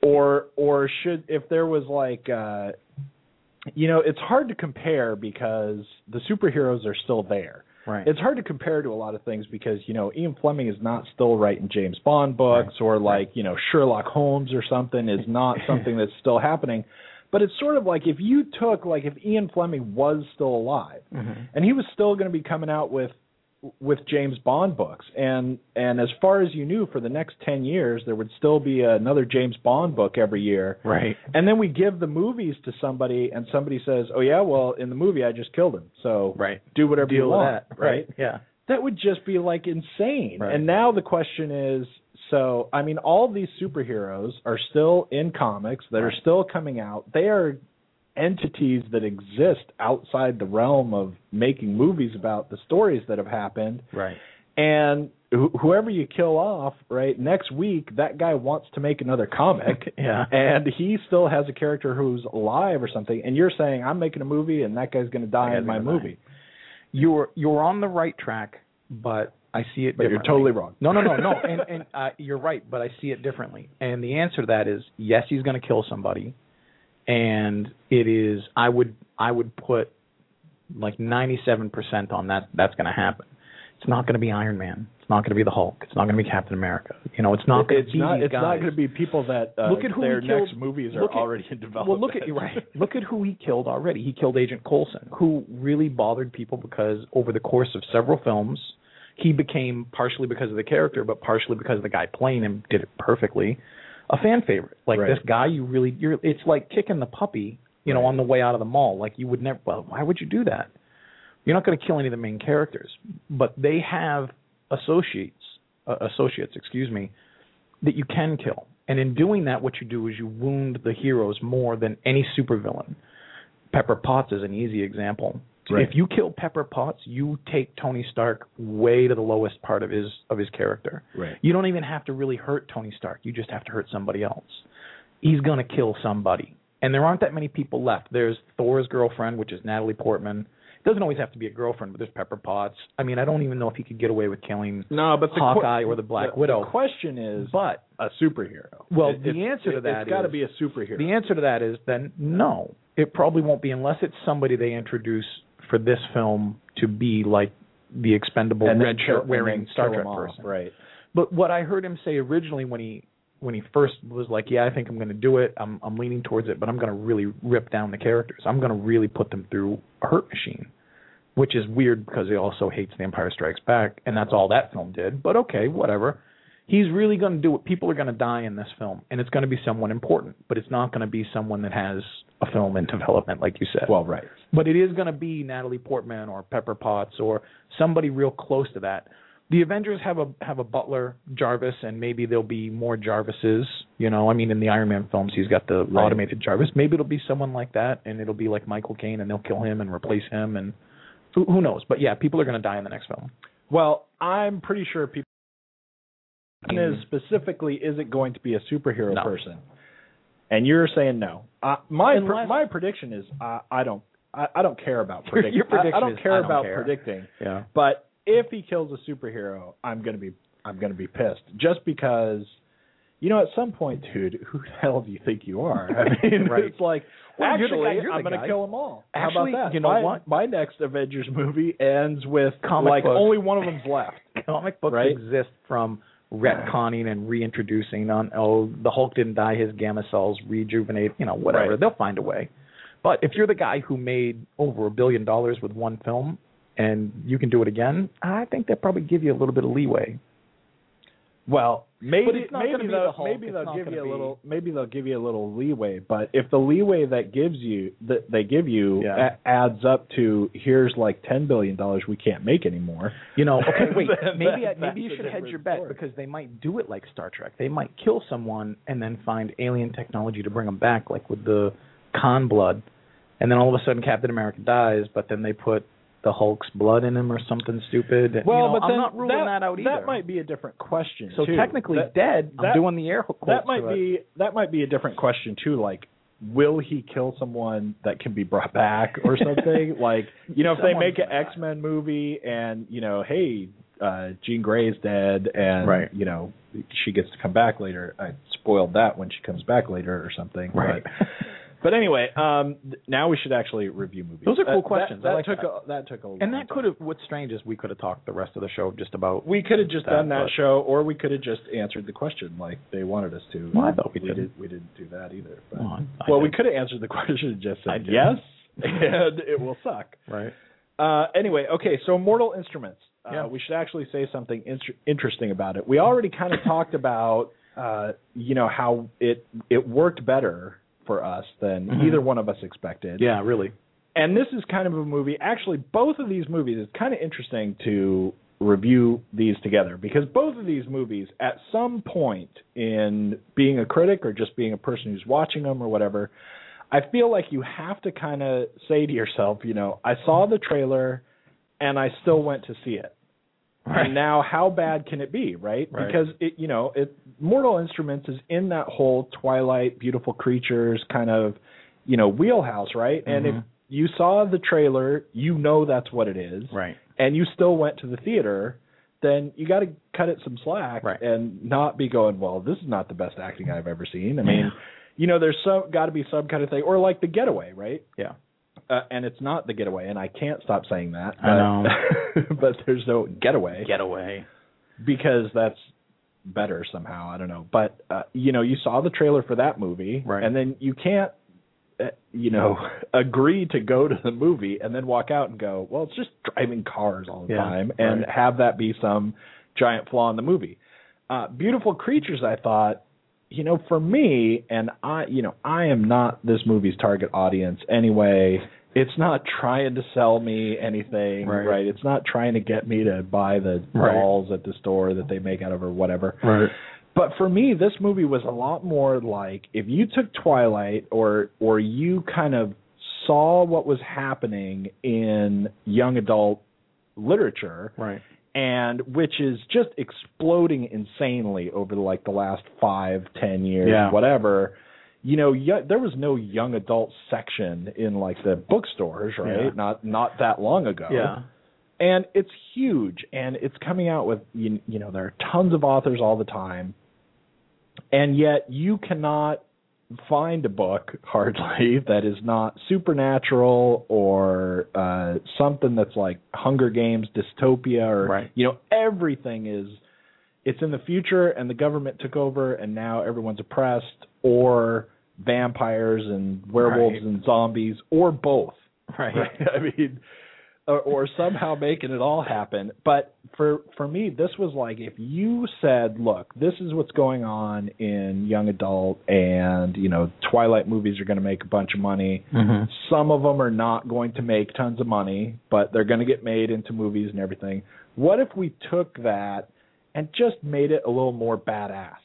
or or should if there was like, uh, you know, it's hard to compare because the superheroes are still there. Right. It's hard to compare to a lot of things because you know Ian Fleming is not still writing James Bond books or like you know Sherlock Holmes or something is not <laughs> something that's still happening. But it's sort of like if you took like if Ian Fleming was still alive Mhm. and he was still going to be coming out with with James Bond books and and as far as you knew for the next 10 years there would still be another James Bond book every year right. and then we give the movies to somebody and somebody says oh yeah well in the movie I just killed him so Right. do whatever Deal you with want that. right Yeah. that would just be like insane. Right. And now the question is so I mean all these superheroes are still in comics that are still coming out. They are entities that exist outside the realm of making movies about the stories that have happened Right. and wh- whoever you kill off, right, next week that guy wants to make another comic <laughs> Yeah. and he still has a character who's alive or something and you're saying I'm making a movie and that guy's going to die in my die. movie. You're you're on the right track, but I see it. But you're totally wrong. No, no, no, no. <laughs> and and uh, you're right, but I see it differently. And the answer to that is yes, he's going to kill somebody, and it is. I would I would put like 97% on that. That's going to happen. It's not going to be Iron Man. It's not going to be the Hulk. It's not going to be Captain America. You know, it's not going it's to be not it's not going to be people that uh, Look at who their he killed- next movies are at- already in development. Well, look at you right. Look at who he killed already. He killed Agent Coulson, who really bothered people because over the course of several films, he became partially because of the character, but partially because the guy playing him did it perfectly, a fan favorite. Like Right. this guy, you really, you're. It's like kicking the puppy, you know, Right. on the way out of the mall. Like you would never. Well, why would you do that? You're not going to kill any of the main characters, but they have associates, uh, associates, excuse me, that you can kill. And in doing that, what you do is you wound the heroes more than any supervillain. Pepper Potts is an easy example. Right. If you kill Pepper Potts, you take Tony Stark way to the lowest part of his of his character. Right. You don't even have to really hurt Tony Stark. You just have to hurt somebody else. He's going to kill somebody. And there aren't that many people left. There's Thor's girlfriend, which is Natalie Portman. It doesn't always have to be a girlfriend, but there's Pepper Potts. I mean, I don't even know if he could get away with killing No, but the Hawkeye or the Black Widow. The question is But a superhero. Well, It- the it- answer to it- that it's got to is- be a superhero. the answer to that is then no. It probably won't be unless it's somebody they introduce for this film to be like the expendable and red shirt wearing Star Trek person. Right. But what I heard him say originally when he when he first was like, "Yeah, I think I'm going to do it. I'm I'm leaning towards it, but I'm going to really rip down the characters. I'm going to really put them through a hurt machine." Which is weird because he also hates The Empire Strikes Back, and that's all that film did. But okay, whatever. He's really going to do it. People are going to die in this film, and it's going to be someone important, but it's not going to be someone that has a film in development, like you said. Well, right. but it is going to be Natalie Portman or Pepper Potts or somebody real close to that. The Avengers have a have a Butler Jarvis, and maybe there'll be more Jarvises. You know, I mean, in the Iron Man films, he's got the Right. automated Jarvis. Maybe it'll be someone like that, and it'll be like Michael Caine, and they'll kill him and replace him, and who, who knows? But yeah, people are going to die in the next film. Well, I'm pretty sure people Is specifically is it going to be a superhero No. person? And you're saying no. Uh, my pr- my prediction is uh, I don't I, I don't care about predicting. your prediction I, I don't care I don't about care. predicting. Yeah. But if he kills a superhero, I'm gonna be I'm gonna be pissed just because. You know, at some point, dude, <laughs> who the hell do you think you are? I <laughs> mean, Right. it's like, Well, you're the actually, guy- I'm going to kill them all. Actually, How about that? you know my, what? My next Avengers movie ends with Comic like only one of them's left. <laughs> comic books Right? exist from retconning and reintroducing on oh the Hulk didn't die, his gamma cells rejuvenate, you know, whatever. Right. They'll find a way. But if you're the guy who made over a billion dollars with one film and you can do it again, I think they'll probably give you a little bit of leeway. Well, maybe But it's not maybe be they'll the maybe they'll give you a be- little maybe they'll give you a little leeway. But if the leeway that gives you that they give you Yeah. a- adds up to here's like ten billion dollars we can't make anymore. You know, <laughs> okay, wait, maybe that- maybe you should hedge your bet story. because they might do it like Star Trek. They might kill someone and then find alien technology to bring them back, like with the Khan blood, and then all of a sudden Captain America dies, but then they put the Hulk's blood in him or something stupid. Well, you know, but I'm then not ruling that, out either. That might be a different question. so too. technically That- dead. that- I'm doing the air quotes. that might be that might be a different question too. Like, will he kill someone that can be brought back or <laughs> something? like, you know, if they make an. X Men movie and you know, hey, uh Jean Grey's dead, and Right. you know, she gets to come back later. I spoiled that when she comes back later or something. Right. But, but anyway, um th- now we should actually review movies. Those are cool That- questions. That, I that like took that. a that took a and that time. could have. What's strange is we could have talked the rest of the show just about. We could have just that, done that but- show, or we could have just answered the question like they wanted us to. Well, I thought we did. did. We didn't do that either. But. I- I well, we did. could have answered the <laughs> question and just I said did. yes, <laughs> and it will suck. right. Uh, anyway, okay, so Mortal Instruments. Uh, Yeah. We should actually say something inter- interesting about it. We already kind of <laughs> talked about, uh, you know, how it it worked better for us than Mhm. either one of us expected. Yeah, really. And this is kind of a movie. Actually, both of these movies. It's kind of interesting to review these together because both of these movies, at some point in being a critic or just being a person who's watching them or whatever, I feel like you have to kind of say to yourself, you know, I saw the trailer and I still went to see it. Right. And now, how bad can it be, right? Right. Because it, you know, it Mortal Instruments is in that whole Twilight, beautiful creatures kind of, you know, wheelhouse, right? And if Mhm. you saw the trailer, you know that's what it is, Right. and you still went to the theater, then you got to cut it some slack Right. and not be going, well, this is not the best acting I've ever seen. I mean, Yeah. you know, there's some got to be some kind of thing, or like The Getaway, right? Yeah. Uh, and it's not The Getaway, and I can't stop saying that. I know. but, <laughs> but there's no Getaway Getaway. because that's better somehow. I don't know, but uh, you know, you saw the trailer for that movie, Right. and then you can't, uh, you know, <laughs> agree to go to the movie and then walk out and go, well, it's just driving cars all the Yeah, time, and right. have that be some giant flaw in the movie. Uh, Beautiful Creatures, I thought. You know, for me, and I, you know, I am not this movie's target audience anyway. It's not trying to sell me anything, Right. right? It's not trying to get me to buy the Right. dolls at the store that they make out of or whatever. Right. But for me, this movie was a lot more like if you took Twilight or or you kind of saw what was happening in young adult literature Right. And which is just exploding insanely over like the last five, ten years, Yeah. whatever. You know, y- there was no young adult section in like the bookstores, right? Yeah. Not not that long ago Yeah. and it's huge and it's coming out with you, you know there are tons of authors all the time and yet you cannot find a book hardly <laughs> that is not supernatural or uh something that's like Hunger Games dystopia or Right. you know everything is it's in the future and the government took over and now everyone's oppressed or vampires and werewolves Right. and zombies or both Right. <laughs> I mean, or, or somehow making it all happen. But for for me, this was like if you said, "Look, this is what's going on in young adult, and you know, Twilight movies are going to make a bunch of money. Mm-hmm. Some of them are not going to make tons of money, but they're going to get made into movies and everything. What if we took that and just made it a little more badass,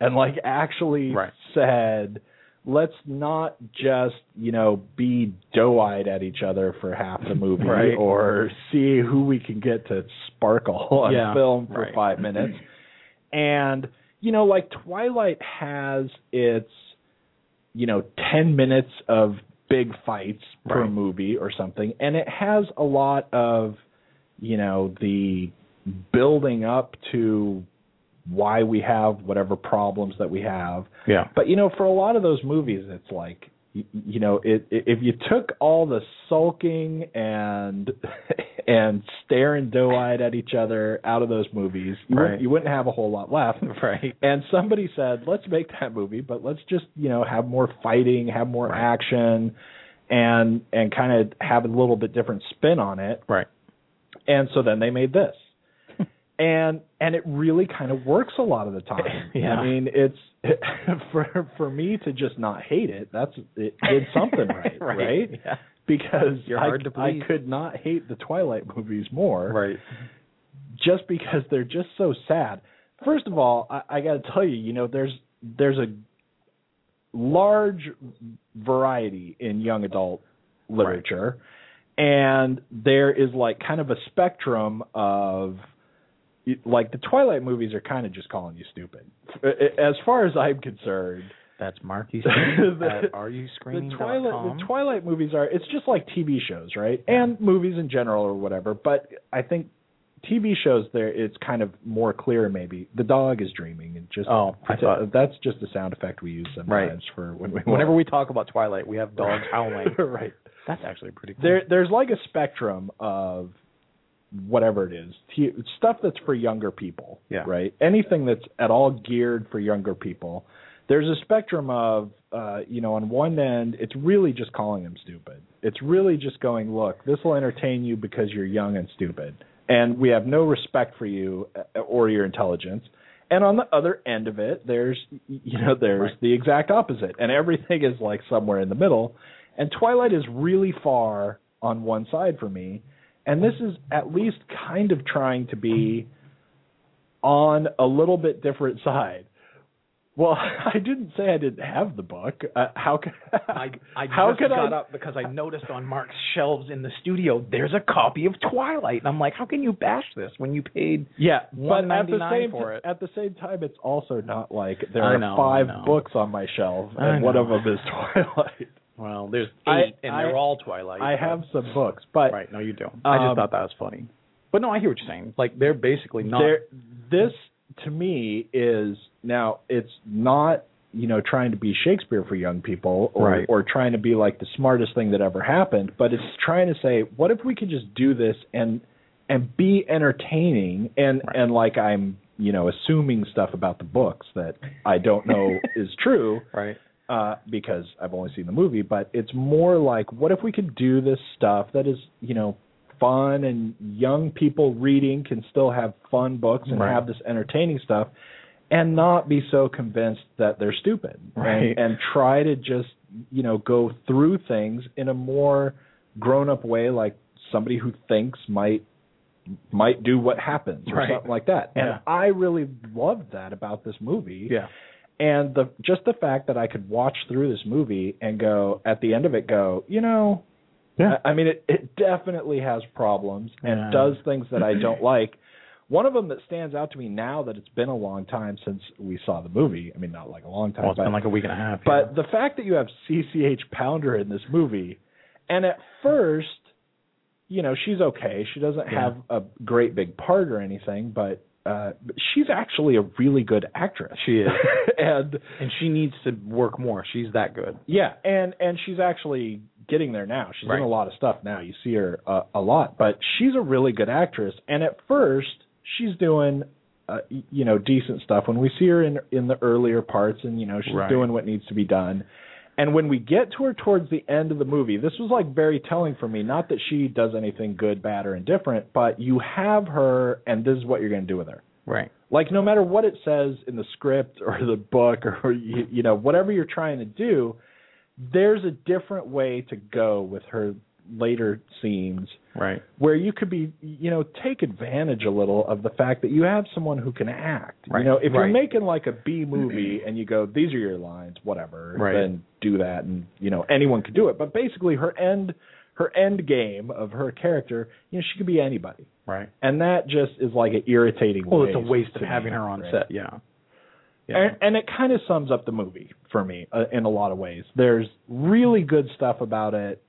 and like actually Right. said." Let's not just you know be doe-eyed at each other for half the <laughs> movie Right. or see who we can get to sparkle <laughs> on Yeah, film for right. five minutes <clears throat> and you know like twilight has its you know 10 minutes of big fights per Right. movie or something and it has a lot of you know the building up to why we have whatever problems that we have Yeah. but you know, for a lot of those movies, it's like you, you know, it, it, if you took all the sulking and <laughs> and staring doe-eyed at each other out of those movies, you, Right. wouldn't, you wouldn't have a whole lot left. <laughs> Right. And somebody said, "Let's make that movie, but let's just you know have more fighting, have more Right. action, and and kind of have a little bit different spin on it." Right. And so then they made this. And and it really kind of works a lot of the <laughs> time. Yeah. I mean, it's <laughs> for for me to just not hate it. That's it did something <laughs> right, right? Yeah. Because You're I, hard to I could not hate the Twilight movies more, Right. just because they're just so sad. First of all, I, I got to tell you, you know, there's there's a large variety in young adult literature, and there is like kind of a spectrum of like the Twilight movies are kind of just calling you stupid. As far as I'm concerned, That's Marky <laughs> The- Are You Screaming? the Twilight the Twilight movies are it's just like TV shows, right? And movies in general or whatever. But I think TV shows there it's kind of more clear maybe. The dog is dreaming and just Oh, I thought- uh, that's just a sound effect we use sometimes for when we <laughs> Whenever <laughs> we talk about Twilight, we have dogs howling. right. That's actually pretty cool. There there's like a spectrum of whatever it is. T- stuff that's for younger people, Yeah. right? Anything that's at all geared for younger people. There's a spectrum of uh, you know, on one end, it's really just calling them stupid. It's really just going, look, this will entertain you because you're young and stupid, and we have no respect for you uh, or your intelligence. And on the other end of it, there's you know, there's Right. the exact opposite, and everything is like somewhere in the middle. And Twilight is really far on one side for me, and this is at least kind of trying to be on a little bit different side. Well, <laughs> I didn't say I didn't have the book. Uh, how could <laughs> I, I how just could got I? up because I noticed on Mark's shelves in the studio there's a copy of Twilight, and I'm like, how can you bash this when you paid? Yeah, but at the same for it. at the same time, it's also not like there I are know, five books on my shelf, and one of them is <laughs> Twilight. Well, there's eight, I- and I- they're all Twilight. I but- have some books, but Right. No, you don't. I Um, just thought that was funny. But no, I hear what you're saying. Like they're basically not. there this to me is now it's not you know trying to be shakespeare for young people or Right. or trying to be like the smartest thing that ever happened but it's trying to say what if we could just do this and and be entertaining and Right. and like i'm you know assuming stuff about the books that i don't know <laughs> is true right. Uh, because I've only seen the movie, but it's more like, what if we could do this stuff that is, you know, fun and young people reading can still have fun books and Right. have this entertaining stuff and not be so convinced that they're stupid Right. and, and try to just, you know, go through things in a more grown up way like somebody who thinks might might do what happens or Right. something like that. And Yeah. I really loved that about this movie Yeah. And the just the fact that I could watch through this movie and go at the end of it go, you know, Yeah. I, I mean it it definitely has problems and Yeah. does things that I don't <clears throat> like. One of them that stands out to me now that it's been a long time since we saw the movie. I mean, not like a long time, Well, it's but been like a week and a half. but the fact that you have CCH Pounder in this movie, and at first, you know, she's okay. She doesn't Yeah. have a great big part or anything, but uh she's actually a really good actress. She is. <laughs> and and she needs to work more. She's that good. yeah, and and she's actually getting there now. She's Right. in a lot of stuff now. You see her uh, a lot, but she's a really good actress. And at first, she's doing uh, you know decent stuff. When we see her in in the earlier parts, and you know she's Right. doing what needs to be done. And when we get to her towards the end of the movie, this was like very telling for me. Not that she does anything good, bad, or indifferent, but you have her, and this is what you're going to do with her. Right. Like no matter what it says in the script or the book or <laughs> you, you know whatever you're trying to do, there's a different way to go with her later scenes Right. where you could be you know take advantage a little of the fact that you have someone who can act Right. you know if Right. you're making like a b movie <clears throat> and you go these are your lines whatever Right. then do that and you know anyone could do it but basically her end her end game of her character you know she could be anybody Right. and that just is like an irritating Well, it's a waste of having her on right? set. Yeah. Yeah. And, and it kind of sums up the movie for me uh, in a lot of ways. There's really good stuff about it,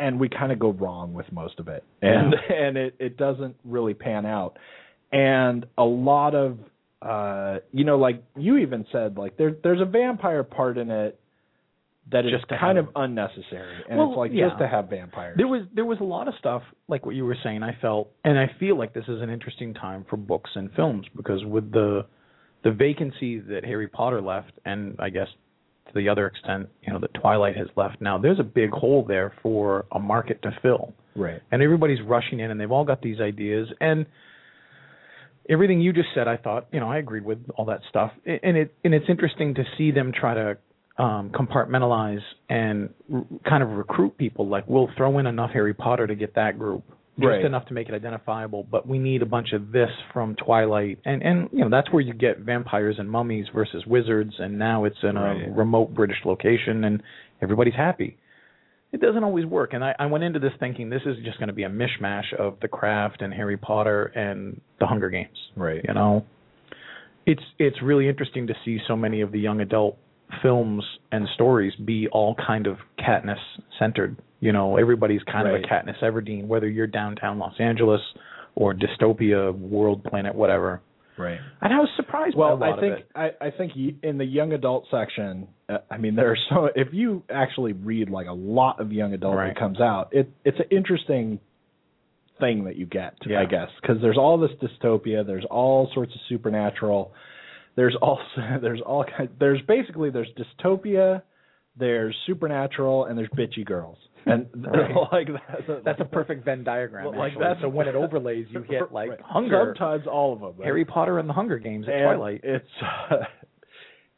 and we kind of go wrong with most of it, and <laughs> and it it doesn't really pan out. And a lot of uh, you know, like you even said, like there there's a vampire part in it that is Just kind of unnecessary, and Well, it's like yeah. just to have vampires. There was there was a lot of stuff like what you were saying. I felt, and I feel like this is an interesting time for books and films because with the the vacancy that Harry Potter left, and I guess to the other extent, you know, that Twilight has left. Now, there's a big hole there for a market to fill, right. and everybody's rushing in, and they've all got these ideas, and everything you just said, I thought, you know, I agreed with all that stuff, and it and it's interesting to see them try to um, compartmentalize and r- kind of recruit people. Like we'll throw in enough Harry Potter to get that group, just Right. enough to make it identifiable, but we need a bunch of this from Twilight, and and you know that's where you get vampires and mummies versus wizards, and now it's in a Right. remote British location, and everybody's happy. It doesn't always work, and I, I went into this thinking this is just going to be a mishmash of the craft and Harry Potter and the Hunger Games Right. you know it's it's really interesting to see so many of the young adult films and stories be all kind of Katniss centered you know everybody's kind of Right. a Katniss Everdeen whether you're downtown Los Angeles or dystopia world planet whatever Right. and I was surprised Well, by a lot I think of I, I think in the young adult section, uh, I mean, there are so if you actually read like a lot of young adult Right. that comes out, it it's an interesting thing that you get, Yeah. I guess, because there's all this dystopia, there's all sorts of supernatural, there's also there's all <laughs> kind, there's basically there's dystopia, there's supernatural, and there's bitchy girls, and <laughs> Right. like that's that's a perfect Venn diagram like actually. so when it <laughs> overlays you get like Right. hunger Sometimes all of them. right? Harry Potter and the Hunger Games at and Twilight It's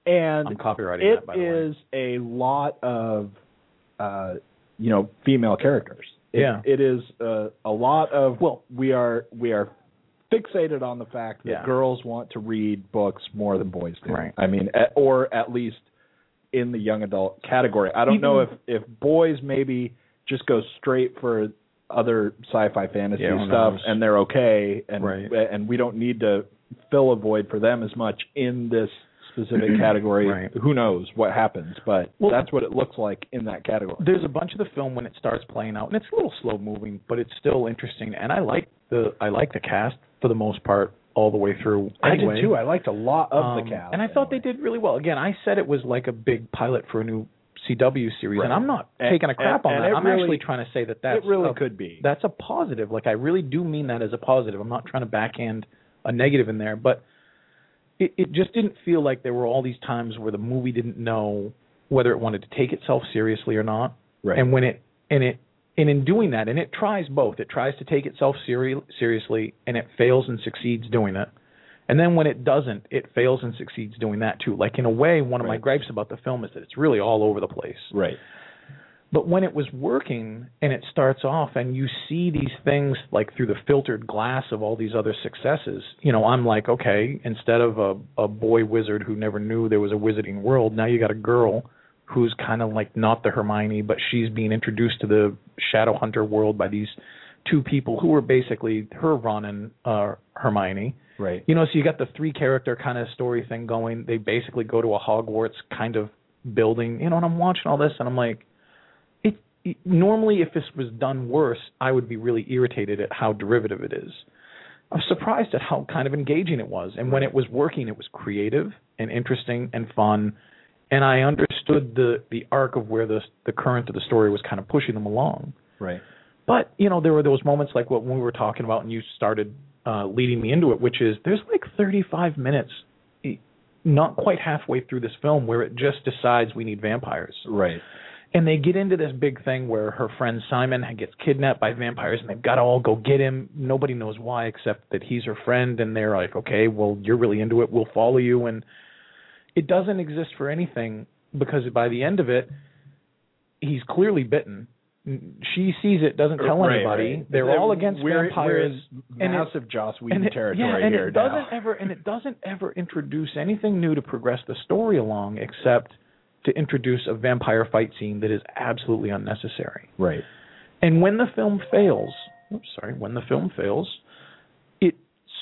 and I'm copywriting it that by the way a lot of uh you know female characters It- Yeah. it is uh, a lot of Well- we are we are fixated on the fact that Yeah. girls want to read books more than boys do Right. i mean at, or at least in the young adult category i don't know if if boys maybe just go straight for other sci-fi fantasy Yeah, stuff knows? and they're okay and Right. and we don't need to fill a void for them as much in this specific <clears throat> category. Right. Who knows what happens, but Well- that's what it looks like in that category. there's a bunch of the film when it starts playing out, and it's a little slow moving, but it's still interesting. And I like the I like the cast for the most part all the way through. Anyway. I did too. I liked a lot of Um, the cast, and I thought they did really well. Again, I said it was like a big pilot for a new CW series, Right. and I'm not And- taking a crap and- on and that. I'm really- actually trying to say that that's it really a, could be. that's a positive. Like I really do mean that as a positive. I'm not trying to backhand a negative in there, but it, it just didn't feel like there were all these times where the movie didn't know whether it wanted to take itself seriously or not. right. And when it and it and in doing that, and it tries both. It tries to take itself seri- seriously, and it fails and succeeds doing it. And then when it doesn't, it fails and succeeds doing that too. Like in a way, one of my gripes about the film is that it's really all over the place. right. But when it was working and it starts off and you see these things like through the filtered glass of all these other successes, you know, I'm like, okay, instead of a, a boy wizard who never knew there was a wizarding world, now you got a girl who's kind of like not the Hermione, but she's being introduced to the Shadow Hunter world by these two people who are basically her Ron and uh, Hermione. Right. You know, so you got the three character kind of story thing going. They basically go to a Hogwarts kind of building, you know, and I'm watching all this and I'm like, it, it normally if this was done worse, I would be really irritated at how derivative it is. I was surprised at how kind of engaging it was, and when it was working, it was creative and interesting and fun, and I understood the the arc of where the the current of the story was kind of pushing them along. Right. But you know, there were those moments like what when we were talking about, and you started uh, leading me into it, which is there's like 35 minutes. not quite halfway through this film where it just decides we need vampires. Right. And they get into this big thing where her friend Simon gets kidnapped by vampires and they've got to all go get him. Nobody knows why except that he's her friend and they're like, "Okay, well, you're really into it. We'll follow you." And it doesn't exist for anything because by the end of it, he's clearly bitten. She sees it, doesn't tell Right, anybody. right. They're all against we're, vampires. We're in and it- massive Joss Whedon it, territory yeah, and here it doesn't now. ever and it doesn't ever introduce anything new to progress the story along except to introduce a vampire fight scene that is absolutely unnecessary. Right. And when the film fails, oops, sorry, when the film fails,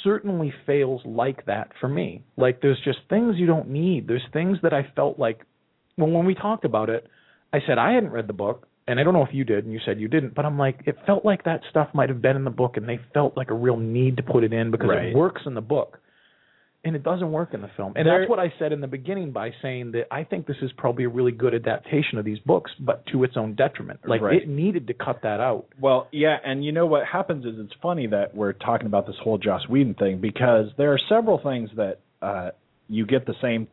certainly fails like that for me. Like there's just things you don't need. There's things that I felt like well when we talked about it, I said I hadn't read the book and I don't know if you did and you said you didn't, but I'm like it felt like that stuff might have been in the book and they felt like a real need to put it in because Right. it works in the book. And it doesn't work in the film. And There- that's what I said in the beginning by saying that I think this is probably a really good adaptation of these books, but to its own detriment. Like Right. it needed to cut that out. Well, yeah, and you know what happens is it's funny that we're talking about this whole Joss Whedon thing because there are several things that uh, you get the same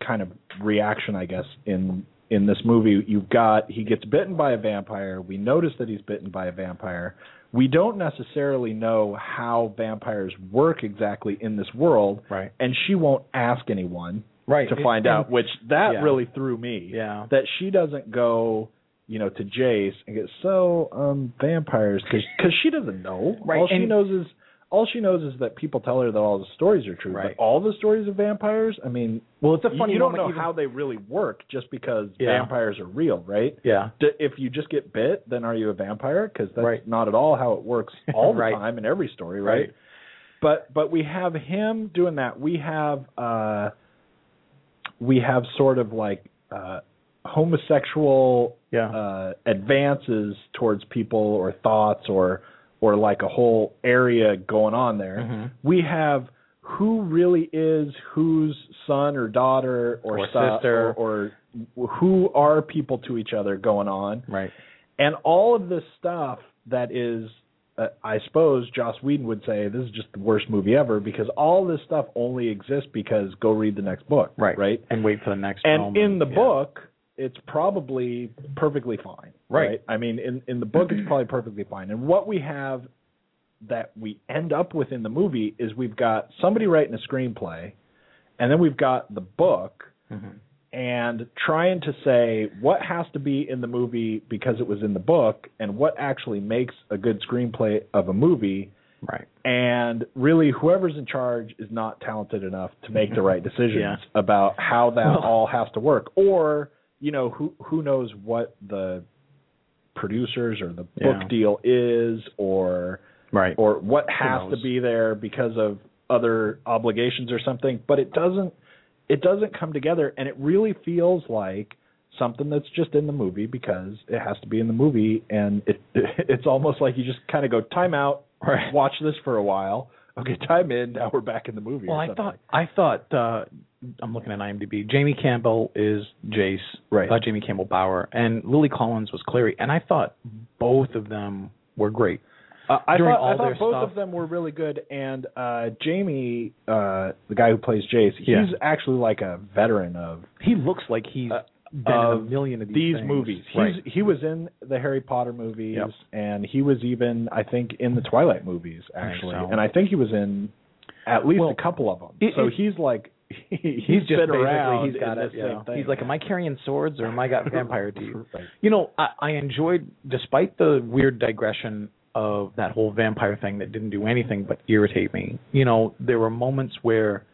kind of reaction, I guess, in in this movie. You've got he gets bitten by a vampire. We notice that he's bitten by a vampire. We don't necessarily know how vampires work exactly in this world, Right. and she won't ask anyone Right. to find And- out, which that yeah. really threw me Yeah. that she doesn't go, you know, to Jace and get so um vampires because she doesn't know. Right, All she knows is all she knows is that people tell her that all the stories are true. Right. But all the stories of vampires, I mean, Well, it's a funny you don't know even- how they really work just because Yeah. vampires are real, right? Yeah. D- If you just get bit, then are you a vampire? Because that's Right. not at all how it works <laughs> all the Right. time in every story, right? Right. But but we have him doing that. We have uh we have sort of like uh homosexual Yeah. uh advances towards people or thoughts or or like a whole area going on there. Mhm. We have who really is whose son or daughter or, Or stuff, sister. or, or who are people to each other going on Right. and all of this stuff that is uh, I suppose Joss Whedon would say this is just the worst movie ever because all this stuff only exists because go read the next book, Right. Right. And wait for the next one. And in the yeah. book, it's probably perfectly fine, Right. I mean, in in the book, it's <clears throat> probably perfectly fine. And what we have that we end up with in the movie is we've got somebody writing a screenplay, and then we've got the book, Mhm. and trying to say what has to be in the movie because it was in the book and what actually makes a good screenplay of a movie Right. and really whoever's in charge is not talented enough to make the <laughs> right decisions Yeah. about how that Well- all has to work or you know who who knows what the producers or the Yeah. book deal is or Right. or what has to be there because of other obligations or something but it doesn't it doesn't come together and it really feels like something that's just in the movie because it has to be in the movie and it <laughs> it's almost like you just kind of go time out Right. watch this for a while okay time in now we're back in the movie Well, I thought I thought uh I'm looking at IMDb. Jamie Campbell is Jace, Right. Uh, Jamie Campbell Bower, and Lily Collins was Clary, and I thought both of them were great. Uh, I during thought, I thought both stuff. of them were really good, and uh, Jamie, uh, the guy who plays Jace, he's Yeah. actually like a veteran of He looks like he's Uh, been in a million of these, these things. movies. He's, Right. He was in the Harry Potter movies, Yep. and he was even, I think, in the Twilight movies I actually, so. and I think he was in at least Well, a couple of them. it- so it- he's like, he's, He's just been basically around. he's got it. You know. thing. He's like, am I carrying swords or am I got vampire <laughs> teeth? Right. You know, I, I enjoyed, despite the weird digression of that whole vampire thing that didn't do anything but irritate me. You know, there were moments where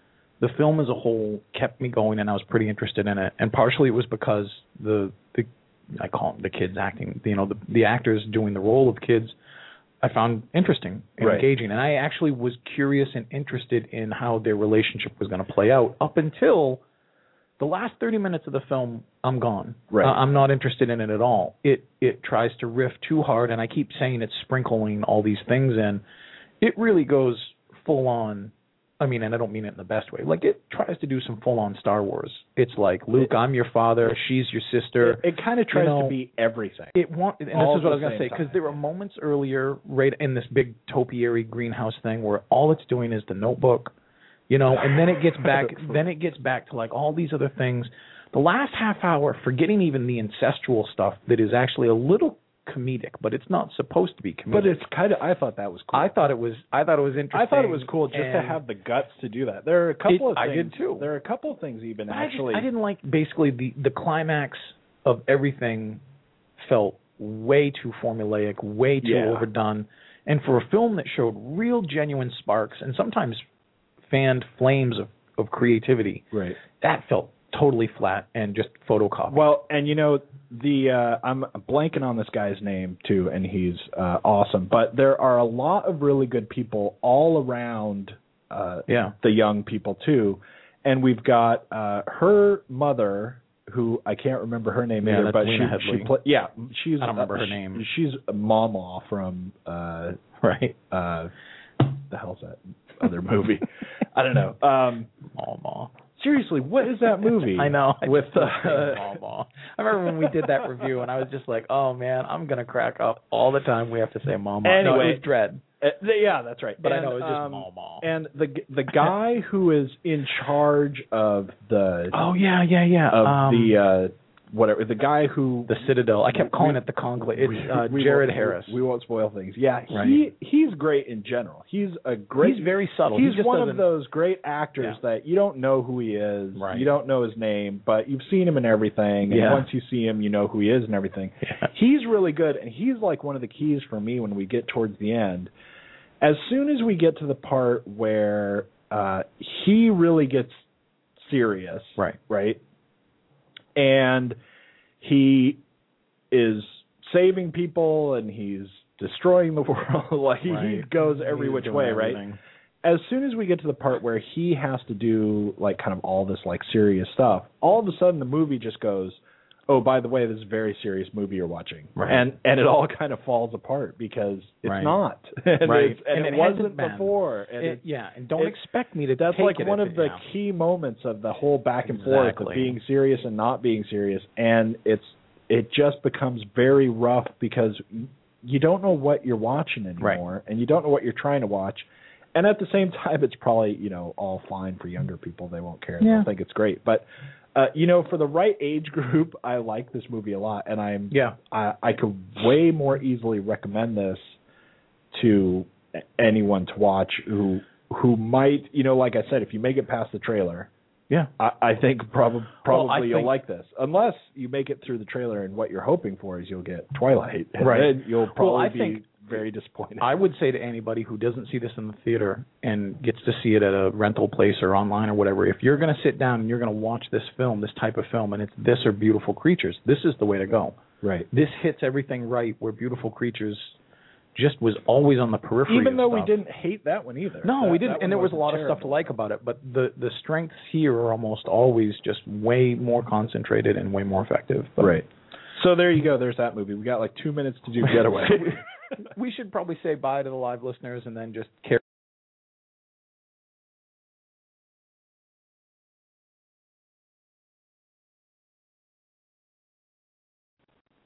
the film as a whole kept me going, and I was pretty interested in it. And partially it was because the the I call them the kids acting. You know, the the actors doing the role of kids. I found interesting and Right. engaging, and I actually was curious and interested in how their relationship was going to play out up until the last 30 minutes of the film i'm gone Right. Uh, i'm not interested in it at all it it tries to riff too hard and i keep saying it's sprinkling all these things in it really goes full on i mean and i don't mean it in the best way. Like it tries to do some full on star wars. It's like luke i'm your father. She's your sister. It, it kind of tries know, to be everything. it want, and this is what I was going to say because there were moments earlier, right in this big topiary greenhouse thing, where all it's doing is the Notebook, You know, and then it gets <laughs> back then it gets back to like all these other things. The last half hour, forgetting even the incestual stuff that is actually a little comedic, but it's not supposed to be comedic. But it's kind of. I thought that was cool. I thought it was I thought it was interesting. I thought it was cool just to have the guts to do that. There are a couple It- of I things. did too. There are a couple of things even But I, just- actually. I didn't like basically the the climax of everything felt way too formulaic, way too Yeah. overdone, and for a film that showed real genuine sparks and sometimes fanned flames of of creativity, Right. that felt totally flat and just photocopied. Well, and you know the uh, I'm blanking on this guy's name too, and he's uh, awesome. But there are a lot of really good people all around uh, yeah, the young people too, and we've got uh, her mother. Who I can't remember her name Yeah, either, but Lena she, she play, yeah, she's I don't remember uh, her she- name. She's Mama from uh, right. uh, the hell's that other movie? <laughs> I don't know. Um, Mama. Seriously, what is that movie? <laughs> I know. I with uh, Mama. I remember when we did that review, and I was just like, "Oh man, I'm gonna crack up all the time we have to say Mama." no, it was Dredd, Uh, yeah, that's right. but I know it was just um, Mama. And the the guy who is in charge of the oh yeah, yeah, yeah. of um, the uh whatever the guy who the Citadel. I kept calling we- it the Conclave. It's uh, we Jared Harris. We won't spoil things. Yeah, Right. he he's great in general. He's a great. He's very subtle. He's he one of those great actors that you don't know who he is. Right. You don't know his name, but you've seen him in everything. And Yeah. once you see him, you know who he is and everything. Yeah. He's really good, and he's like one of the keys for me when we get towards the end. As soon as we get to the part where uh he really gets serious, Right. right? And he is saving people and he's destroying the <laughs> world. <laughs> like he, he goes every He's which way, right? As soon as we get to the part where he has to do like kind of all this like serious stuff, all of a sudden the movie just goes, "Oh, by the way, this is a very serious movie you're watching," Right. and and it all <laughs> kind of falls apart because it's Right. not, <laughs> and, Right. it's- and, And it, it wasn't been. before, and It- it, yeah, and don't it- expect me to. that's take like it one of the yeah. key moments of the whole back and forth of being serious and not being serious and it's it just becomes very rough because you don't know what you're watching anymore and you don't know what you're trying to watch and at the same <laughs> time it's probably you know all fine for younger people they won't care Yeah. they'll think it's great but uh you know for the right age group <laughs> i like this movie a lot and i'm Yeah. I, I could way more easily recommend this to anyone to watch who who might you know like I said if you make it past the trailer Yeah. I, I think prob- probably Well, I you'll think- like this unless you make it through the trailer and what you're hoping for is you'll get Twilight and Right. then you'll probably I be think- very disappointed. I would say to anybody who doesn't see this in the theater and gets to see it at a rental place or online or whatever, if you're going to sit down and you're going to watch this film, this type of film, and it's this or Beautiful Creatures, this is the way to go. right. This hits everything right where Beautiful Creatures just was always on the periphery. Even though we didn't hate that one either. No, That- we didn't, and there was a lot of stuff to like about it. But the the strengths here are almost always just way more concentrated and way more effective. But Right. So there you go. There's that movie. We got like two minutes to do Getaway. <laughs> <laughs> we should probably say bye to the live listeners and then just carry.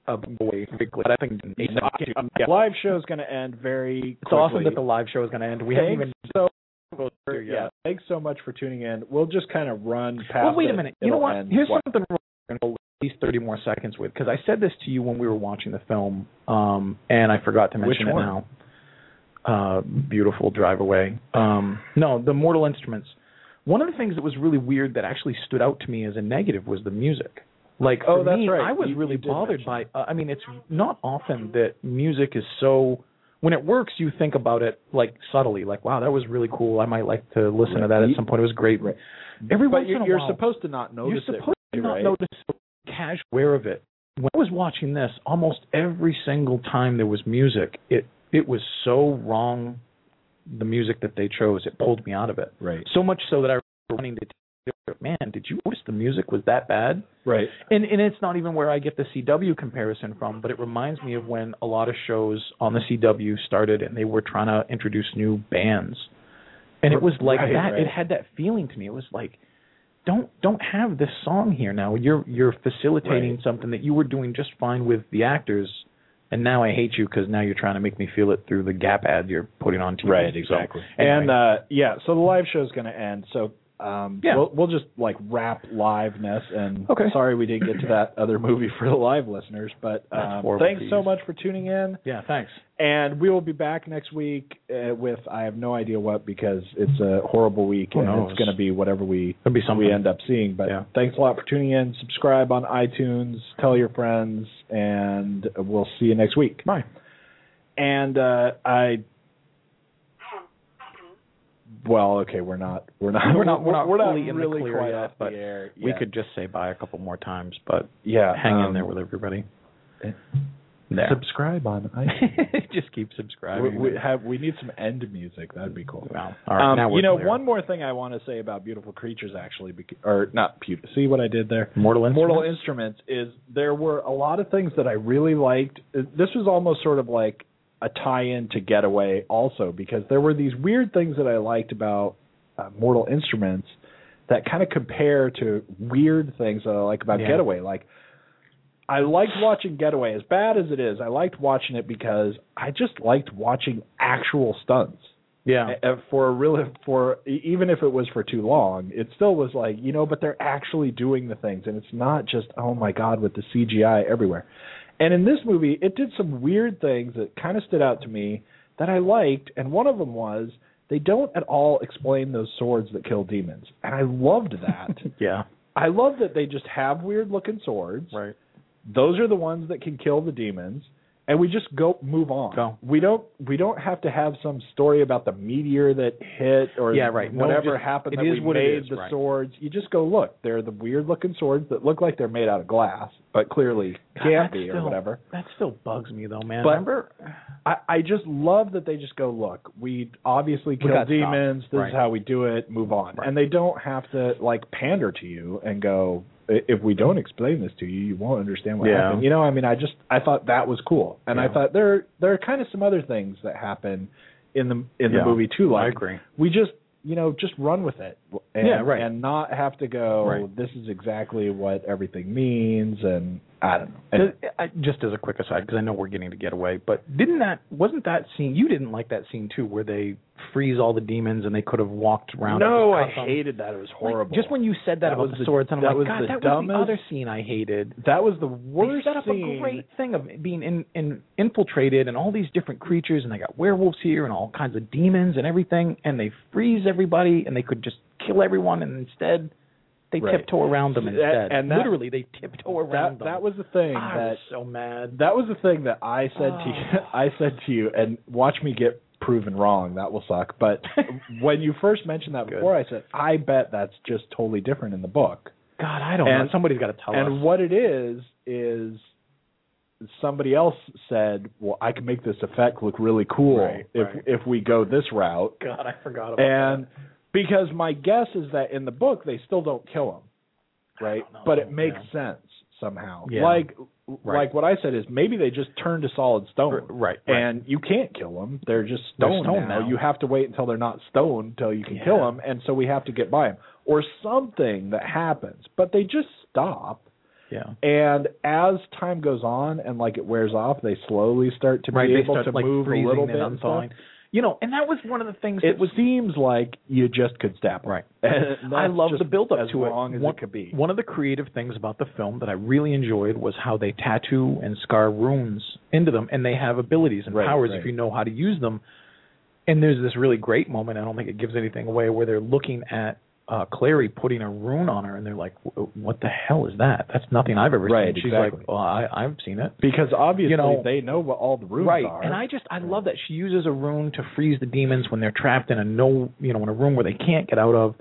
Away quickly. I think Yeah, Live show's going to end very. it's awesome that the live show is going to end. We haven't Thanks even so yeah. yet. Thanks so much for tuning in. We'll just kind of run past. Well, wait a it. minute. You know what? Here's What? something we're going to go at least 30 more seconds with because I said this to you when we were watching the film, um, and I forgot to mention Which it now. Uh, beautiful drive away. Um, no, the Mortal Instruments. One of the things that was really weird that actually stood out to me as a negative was the music. Like Oh, that's me, right. I was You- really you bothered by. Uh, I mean, it's not often that music is so. When it works, you think about it like subtly, like, "Wow, that was really cool. I might like to listen to that at some point. It was great." Right. Every but once you're, in a you're while, supposed to not notice you're supposed it. to not right? notice casual aware of it. When I was watching this, almost every single time there was music, it it was so wrong. The music that they chose, it pulled me out of it. Right. So much so that I was running to, man, did you notice the music was that bad? Right. And and it's not even where I get the CW comparison from, but it reminds me of when a lot of shows on the CW started and they were trying to introduce new bands. And it was like Right, that. right. It had that feeling to me. It was like don't don't have this song here now. You're you're facilitating Right. something that you were doing just fine with the actors and now I hate you because now you're trying to make me feel it through the Gap ad you're putting on TV. Right, So, exactly. anyway. And uh yeah, so the live show is going to end. So um Yeah. we'll we'll just like wrap liveness and Okay. sorry we didn't get to that other movie for the live listeners, but um, thanks so much for tuning in. yeah, thanks. And we will be back next week uh, with I have no idea what because it's a horrible week Who and knows? it's going to be whatever we There'll be something. we end up seeing. But Yeah. thanks a lot for tuning in. Subscribe on iTunes. Tell your friends, and we'll see you next week. Bye. And uh, I. Well, okay, we're not, we're not, We're not- we're not we're not fully in the really clear quite yet, but the air. We could just say bye a couple more times, but yeah, hang in um, there with everybody. eh, There. Subscribe on <laughs> iTunes. just keep subscribing. we have we need some end music. That'd be cool. Wow. All right, um, now we're you know, clear. one more thing I want to say about Beautiful Creatures, actually, bec- or not beautiful. See what I did there? Mortal Instruments. Mortal Instruments is there were a lot of things that I really liked. This was almost sort of like a tie-in to Getaway, also because there were these weird things that I liked about uh, Mortal Instruments that kind of compare to weird things that I like about Yeah. Getaway. Like I liked watching Getaway, as bad as it is. I liked watching it because I just liked watching actual stunts. Yeah. For a really, for even if it was for too long, it still was like you know. But they're actually doing the things, and it's not just oh my god with the CGI everywhere. And in this movie, it did some weird things that kind of stood out to me that I liked, and one of them was they don't at all explain those swords that kill demons, and I loved that. <laughs> Yeah. I love that they just have weird looking swords. Right. Those are the ones that can kill the demons, and we just go move on. Go. We don't we don't have to have some story about the meteor that hit or Yeah, right. No, whatever just- happened that is we made is, the right. swords. You just go look. They're the weird looking swords that look like they're made out of glass, but clearly God, can't be still, or whatever. That still bugs me though, man. But- Remember? I, I just love that they just go, look, we obviously kill got demons. stopped. This Right. is how we do it. Move on. And they don't have to like pander to you and go, "I- if we don't mm-hmm. explain this to you, you won't understand what Yeah. happened. You know, I mean, I just I thought that was cool, and I thought there there are kind of some other things that happen in the in the Yeah, movie too. I Like agree. we just you know just run with it and, Yeah, right. and not have to go Right. this is exactly what everything means and i don't know And- I- just as a quick aside, because I know we're getting to get away, but didn't that wasn't that scene? You didn't like that scene too, where they freeze all the demons and they could have walked around. no i them? hated that it was Like, horrible just when you said that, That about was the the- swords, and I'm that like, was God, the that was the other scene I hated. that was the worst. They set up scene a great thing of being in, in infiltrated and all these different creatures, and they got werewolves here and all kinds of demons and everything, and they freeze everybody, and they could just kill everyone, and instead they Right. tiptoe around them That- instead. and that- literally, they tiptoe around that them. that was the thing I that was so mad. that was the thing that I said to you. Oh. I said to you, and watch me get proven wrong. That will suck. But <laughs> when you first mentioned that Good. before, I said I bet that's just totally different in the book. God, I don't And- know. Somebody's got to tell and us. And what it is is somebody else said, "Well, I can make this effect look really cool Right, if right. if we go this route." God, I forgot about And because my guess is that in the book they still don't kill him, right? know, But it makes yeah. sense somehow. Yeah. Like Right. like what I said is maybe they just turn to solid stone. right, right. And you can't kill them. They're just They're stone, stone now. now. You have to wait until they're not stone until you can Yeah. kill them, and so we have to get by them or something that happens. But they just stop, yeah. and as time goes on and like it wears off, they slowly start to right, be able start to like move a little bit. and stuff. unthawing. You know, and that was one of the things It that was seems like you just could stab right. <laughs> And I love the build up to it. long as one, it could be. One of the creative things about the film that I really enjoyed was how they tattoo and scar runes into them, and they have abilities and Right, powers right. if you know how to use them. And there's this really great moment. I don't think it gives anything away where they're looking at uh Clary putting a rune on her, and they're like, "W- "What the hell is that? That's nothing I've ever Right, seen." She's exactly. like, "Well, I, I've seen it." Because obviously You know- they know what all the runes right are. and i just i love that she uses a rune to freeze the demons when they're trapped in a no you know in a room where they can't get out of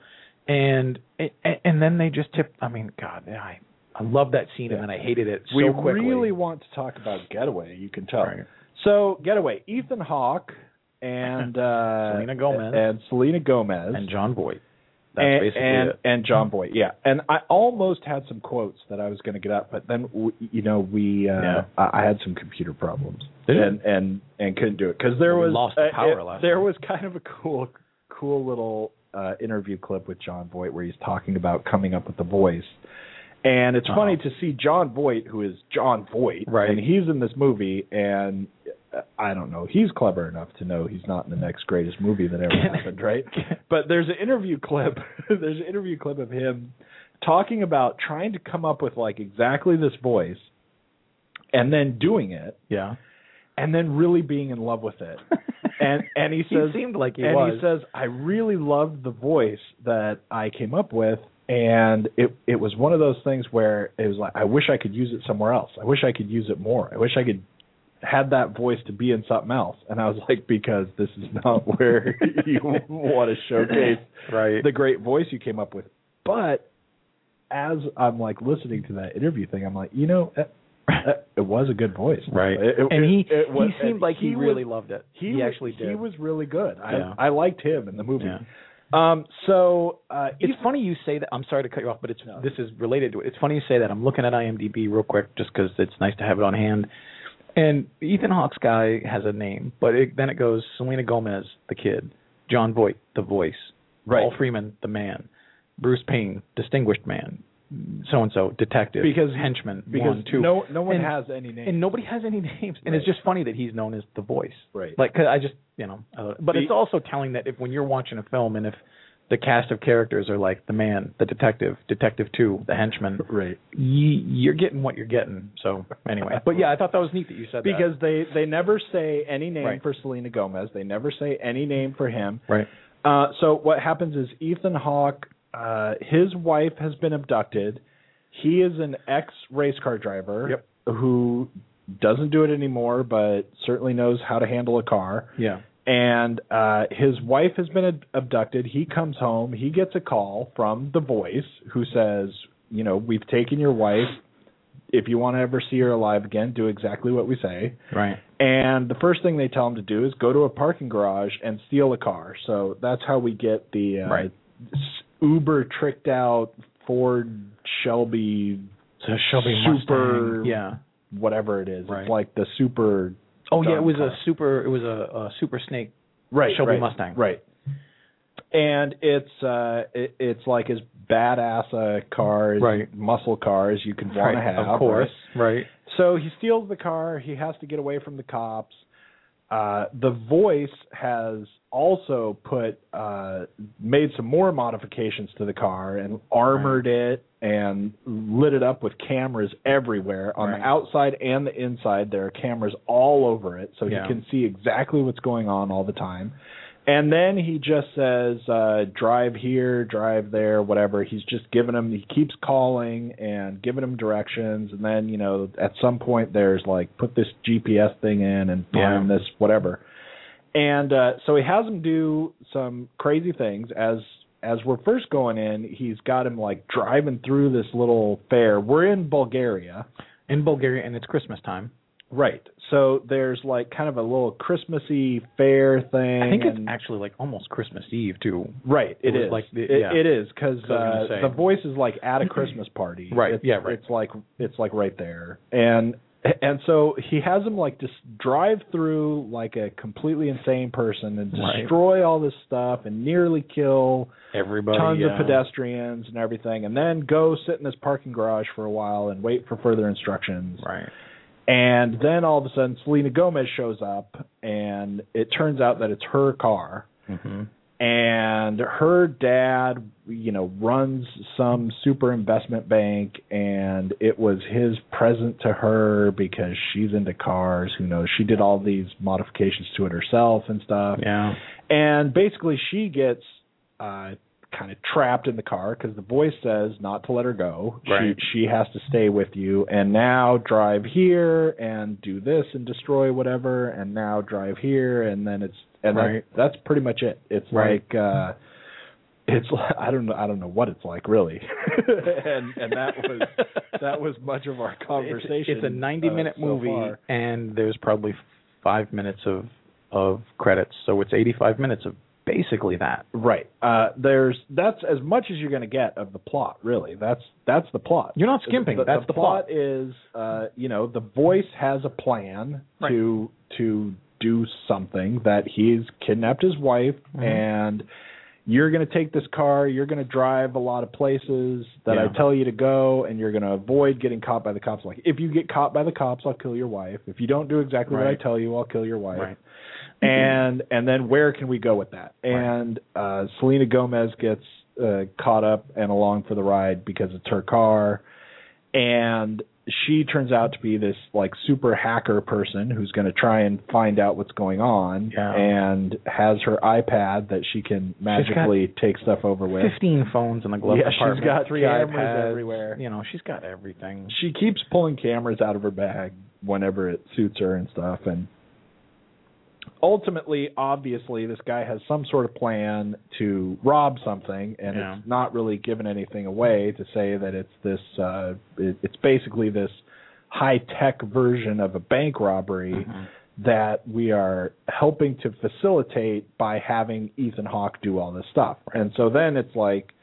and and, and then they just tip i mean god i i love that scene and then i hated it so we quickly really want to talk about Getaway. You can tell. Right. So Getaway, Ethan Hawke and <laughs> uh, Selena Gomez. and Selena Gomez and Jon Voight that's and, basically and, it and Jon Voight. Yeah, and I almost had some quotes that I was going to get up, but then w- you know we uh, Yeah. I, I had some computer problems Did you? and and and couldn't do it because there We was lost the uh, power it- last there time. was kind of a cool cool little uh, interview clip with Jon Voight where he's talking about coming up with the voice. And it's Uh-huh. funny to see Jon Voight, who is Jon Voight, Right. and he's in this movie, and uh, I don't know, he's clever enough to know he's not in the next greatest movie that ever <laughs> happened, right? But there's an interview clip. <laughs> there's an interview clip of him talking about trying to come up with like exactly this voice, and then doing it, Yeah. and then really being in love with it. <laughs> And and he says he seemed like he and was. he says I really loved the voice that I came up with and it it was one of those things where it was like I wish I could use it somewhere else. I wish I could use it more. I wish I could had that voice to be in something else. And I was <laughs> like because this is not <laughs> where you want to showcase right. the great voice you came up with. But as I'm like listening to that interview thing, I'm like, you know, it, it was a good voice, Right. It- it- and he it was- he seemed like he, was- really loved it. He, was- actually did. He was really good. Yeah. I I liked him in the movie. Yeah. Um. So uh, It's funny you say that. I'm sorry to cut you off, but it's No. this is related to it. It's funny you say that. I'm looking at IMDb real quick just because it's nice to have it on hand. And Ethan Hawke's guy has a name, but it, then it goes Selena Gomez, the kid, Jon Voight, the voice, Right. Paul Freeman, the man, Bruce Payne, distinguished man, so and so, detective, Because- henchman, because one, two. no no one And- has any name. and nobody has any <laughs> names, and it's just funny that he's known as the voice. right. Like, 'cause I just, you know, I, but The- it's also telling that if when you're watching a film and if the cast of characters are like the man, the detective, detective two, the henchman, right. y- you're getting what you're getting. So anyway, but yeah, I thought that was neat that you said that Because they they never say any name Right. for Selena Gomez. They never say any name for him. right, Uh, so what happens is Ethan Hawke, uh, his wife has been abducted. He is an ex race car driver Yep. who doesn't do it anymore, but certainly knows how to handle a car. yeah, And uh, his wife has been ad- abducted. He comes home. He gets a call from the voice who says, "You know, we've taken your wife. If you want to ever see her alive again, do exactly what we say." right, And the first thing they tell him to do is go to a parking garage and steal a car. So that's how we get the uh, Right. uber tricked out Ford Shelby so Shelby super Mustang, yeah. whatever it is. Right. It's like the super Oh yeah, it was car. a super. It was a, a super snake. right Shelby right, Mustang. Right. And it's uh it, it's like as badass a car, as Right. muscle car as you could want to have. of course, right? right. So he steals the car. He has to get away from the cops. Uh, the voice has also put uh, made some more modifications to the car and armored it and lit it up with cameras everywhere on Right. the outside and the inside. There are cameras all over it, so Yeah. he can see exactly what's going on all the time. And then he just says, uh, drive here, drive there, whatever. He's just giving him, he keeps calling and giving him directions. And then, you know, at some point there's like, put this GPS thing in and find Yeah. this, whatever. And uh, so he has him do some crazy things. As as we're first going in, he's got him like driving through this little fair. We're in Bulgaria. In Bulgaria, and it's Christmas time. Right. So there's like kind of a little Christmassy fair thing. I think it's actually like almost Christmas Eve too. Right, It it is. like the- It- yeah. it is because That's what I was uh, the voice is like at a Christmas party. Right, It's, yeah, right. It's like it's like right there, and and so he has him like just drive through like a completely insane person and Right. destroy all this stuff and nearly kill Everybody, tons yeah. of pedestrians and everything, and then go sit in this parking garage for a while and wait for further instructions. Right. And then all of a sudden, Selena Gomez shows up, and it turns out that it's her car hmm and her dad you know runs some super investment bank and it was his present to her because she's into cars. Who knows? She did all these modifications to it herself and stuff. Yeah. and basically she gets uh kind of trapped in the car because the voice says not to let her go. Right. she she has to stay with you. And now drive here and do this and destroy whatever and now drive here and then it's and Right. that, that's pretty much it it's Right. like uh it's I don't know I don't know what it's like really <laughs> and and that <laughs> was that was much of our conversation It's, it's a 90 uh, minute so movie, far. and there's probably five minutes of of credits, so it's 85 minutes of basically that. Right. Uh, there's that's as much as you're going to get of the plot. Really, that's that's the plot. You're not skimping. The, That's the plot, plot. is, uh, you know, the voice has a plan Right. to to do something that he's kidnapped his wife Mhm. and you're going to take this car, you're going to drive a lot of places that Yeah. I tell you to go, and you're going to avoid getting caught by the cops. Like, if you get caught by the cops, I'll kill your wife. If you don't do exactly what I tell you, I'll kill your wife. Right. <laughs> And and then where can we go with that? And uh, Selena Gomez gets uh, caught up and along for the ride because it's her car, and she turns out to be this like super hacker person who's going to try and find out what's going on Yeah. and has her iPad that she can magically take stuff over with. Fifteen phones in the glove Yeah, she's got three cameras iPads everywhere. You know, she's got everything. She keeps pulling cameras out of her bag whenever it suits her and stuff and ultimately obviously this guy has some sort of plan to rob something and Yeah. it's not really given anything away to say that it's this uh it, it's basically this high tech version of a bank robbery Mhm. that we are helping to facilitate by having Ethan Hawke do all this stuff. And so then it's like,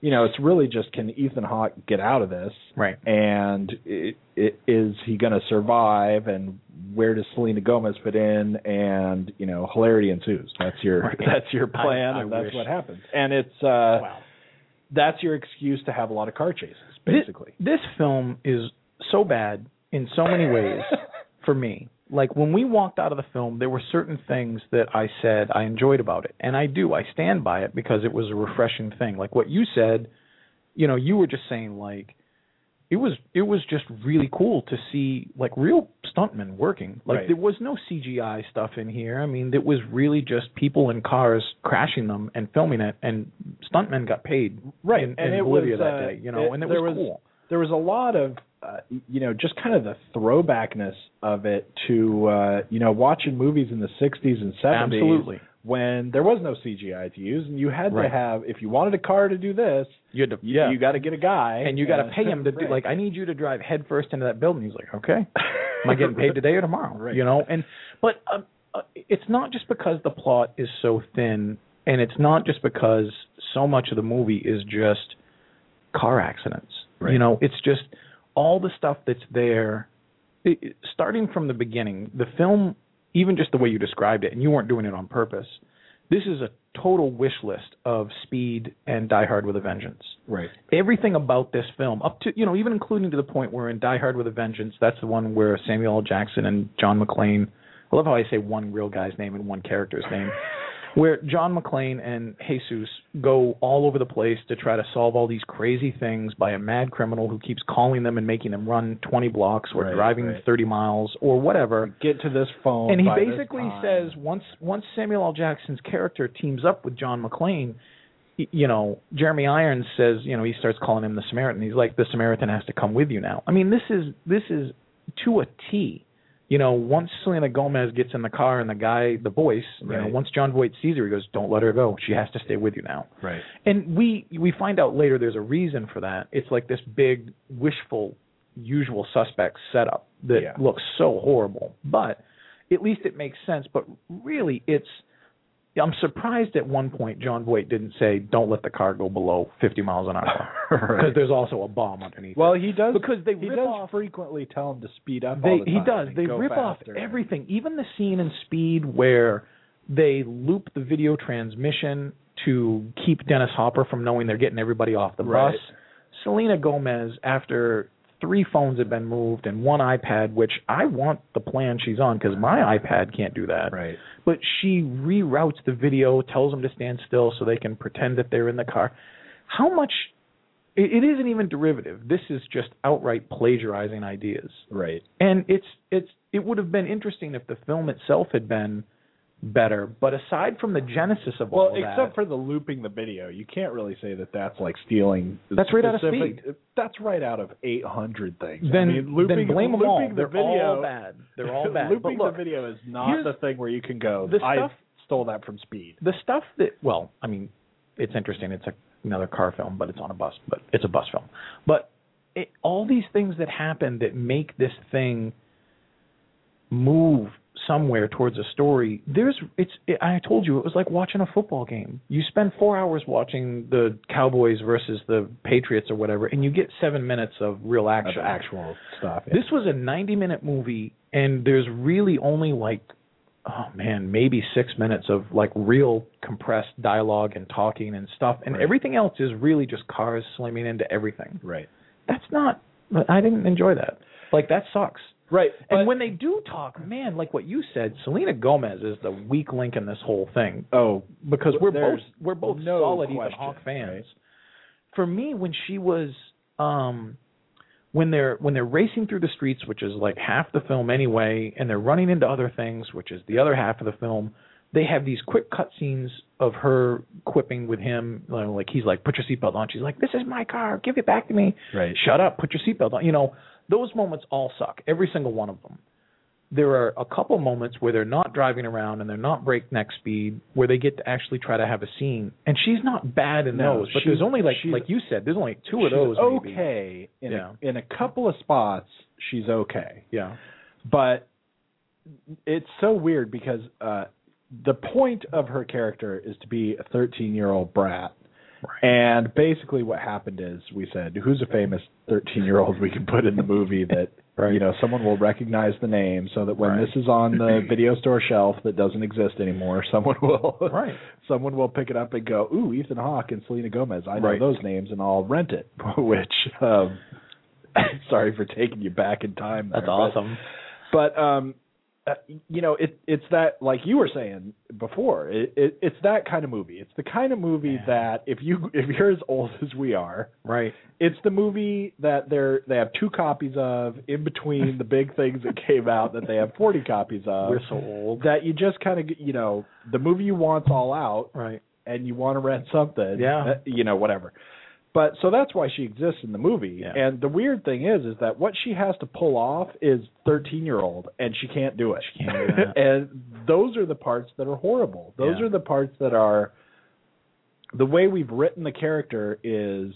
you know, it's really just can Ethan Hawke get out of this, Right. and it, it, is he going to survive, and where does Selena Gomez fit in, and you know, hilarity ensues. That's your Right. that's your plan, I- I and that's wish. what happens. And it's uh, Wow. that's your excuse to have a lot of car chases, basically. This film is so bad in so many ways <laughs> for me. Like when we walked out of the film, there were certain things that I said I enjoyed about it, and I do. I stand by it because it was a refreshing thing. Like what you said, you know, you were just saying like it was it was just really cool to see like real stuntmen working. Like Right. there was no CGI stuff in here. I mean, it was really just people in cars crashing them and filming it, and stuntmen got paid Right, in, and in it Bolivia was, that uh, day. You know, it- and it there was was- cool. there was a lot of uh, you know just kind of the throwbackness of it to uh you know watching movies in the 60s and 70s Absolutely. when there was no CGI to use and you had to have if you wanted a car to do this You had to, you, yeah. you got to get a guy and you got to pay him to do <laughs> like I need you to drive headfirst into that building. He's like, okay, <laughs> am I getting paid today or tomorrow? Right. You know, and but uh, uh, it's not just because the plot is so thin, and it's not just because so much of the movie is just car accidents. Right. You know, it's just all the stuff that's there. It, starting from the beginning, the film, even just the way you described it, and you weren't doing it on purpose. This is a total wish list of Speed and Die Hard with a Vengeance right everything about this film, up to you know, even including to the point where in Die Hard with a Vengeance, that's the one where Samuel L. Jackson and John McClane. I love how I say one real guy's name and one character's name. <laughs> Where John McClane and Zeus go all over the place to try to solve all these crazy things by a mad criminal who keeps calling them and making them run 20 blocks or Right, driving right. 30 miles or whatever get to this phone and he basically says once once Samuel L. Jackson's character teams up with John McClane, you know, Jeremy Irons says, you know, he starts calling him the Samaritan. He's like, the Samaritan has to come with you now. I mean, this is this is to a T. You know, once Selena Gomez gets in the car and the guy, the voice, you know, once Jon Voight sees her, he goes, "Don't let her go. She has to stay with you now." right And we we find out later there's a reason for that. It's like this big wishful usual suspect setup that Yeah. looks so horrible. But at least it makes sense. But really it's I'm surprised at one point Jon Voight didn't say don't let the car go below 50 miles an hour because <laughs> Right. there's also a bomb underneath. well he does because they he rip does off frequently tell him to speed up they all the he does they rip off everything even the scene in speed where they loop the video transmission to keep dennis hopper from knowing they're getting everybody off the Right. bus selena gomez after three phones have been moved and one ipad which i want the plan she's on because my ipad can't do that right but she reroutes the video, tells them to stand still so they can pretend that they're in the car. How much? It, it isn't even derivative. This is just outright plagiarizing ideas, right and it's it's it would have been interesting if the film itself had been better. But aside from the genesis of Well, all that, except for the looping the video, you can't really say that that's like stealing. That's right out of specific- That's right out of eight hundred things. then I mean, looping, then blame them all. looping the They're video, all bad. They're all <laughs> bad. looping look, the video is not the thing where you can go. the I stuff- stole that from Speed. the stuff that well i mean it's interesting it's a, another car film but it's on a bus but it's a bus film but it, all these things that happen that make this thing move somewhere towards a story there's it's it, i told you it was like watching a football game you spend four hours watching the cowboys versus the patriots or whatever and you get seven minutes of real Of action actual stuff. yeah. this was a 90 minute movie, and there's really only like oh man, maybe six minutes of like real compressed dialogue and talking and stuff, and Right. everything else is really just cars slamming into everything. Right. That's not. I didn't enjoy that. Like that sucks. Right. and when they do talk, man, like what you said, Selena Gomez is the weak link in this whole thing oh, because we're both we're both no solid Ethan question, Hawke fans. right? For me, when she was um when they're when they're racing through the streets, which is like half the film anyway, and they're running into other things, which is the other half of the film, they have these quick cut scenes of her quipping with him, like he's like, "Put your seatbelt on." She's like, "This is my car. Give it back to me." Right. Shut up. Put your seatbelt on. You know, those moments all suck. Every single one of them. There are a couple moments where they're not driving around and they're not breakneck speed, where they get to actually try to have a scene. And she's not bad in No, those, but there's only like like you said, there's only two of those. maybe. okay in Yeah. a, in a couple of spots. She's okay. Yeah. but it's so weird because uh the point of her character is to be a 13 year old brat and basically what happened is we said who's a famous 13 year old we can put in the movie that <laughs> Right. you know someone will recognize the name so that when Right. this is on the <clears throat> video store shelf that doesn't exist anymore <laughs> someone will Right. someone will pick it up and go ooh Ethan Hawke and Selena Gomez I know those names and I'll rent it <laughs> which um sorry for taking you back in time That's there, but- awesome. but um uh, you know it it's that like you were saying before it, it it's that kind of movie it's the kind of movie Yeah. that if you <laughs> if you're as old as we are Right. it's the movie that they're they have two copies of in between the big things that came out that they have 40 copies of We're so old. that you just kind of you know the movie you want's all out Right. and you want to rent something Yeah. uh, you know whatever but so that's why she exists in the movie Yeah. and the weird thing is is that what she has to pull off is 13 year old and she can't do it She can't do <laughs> and those are the parts that are horrible those Yeah. are the parts that are the way we've written the character is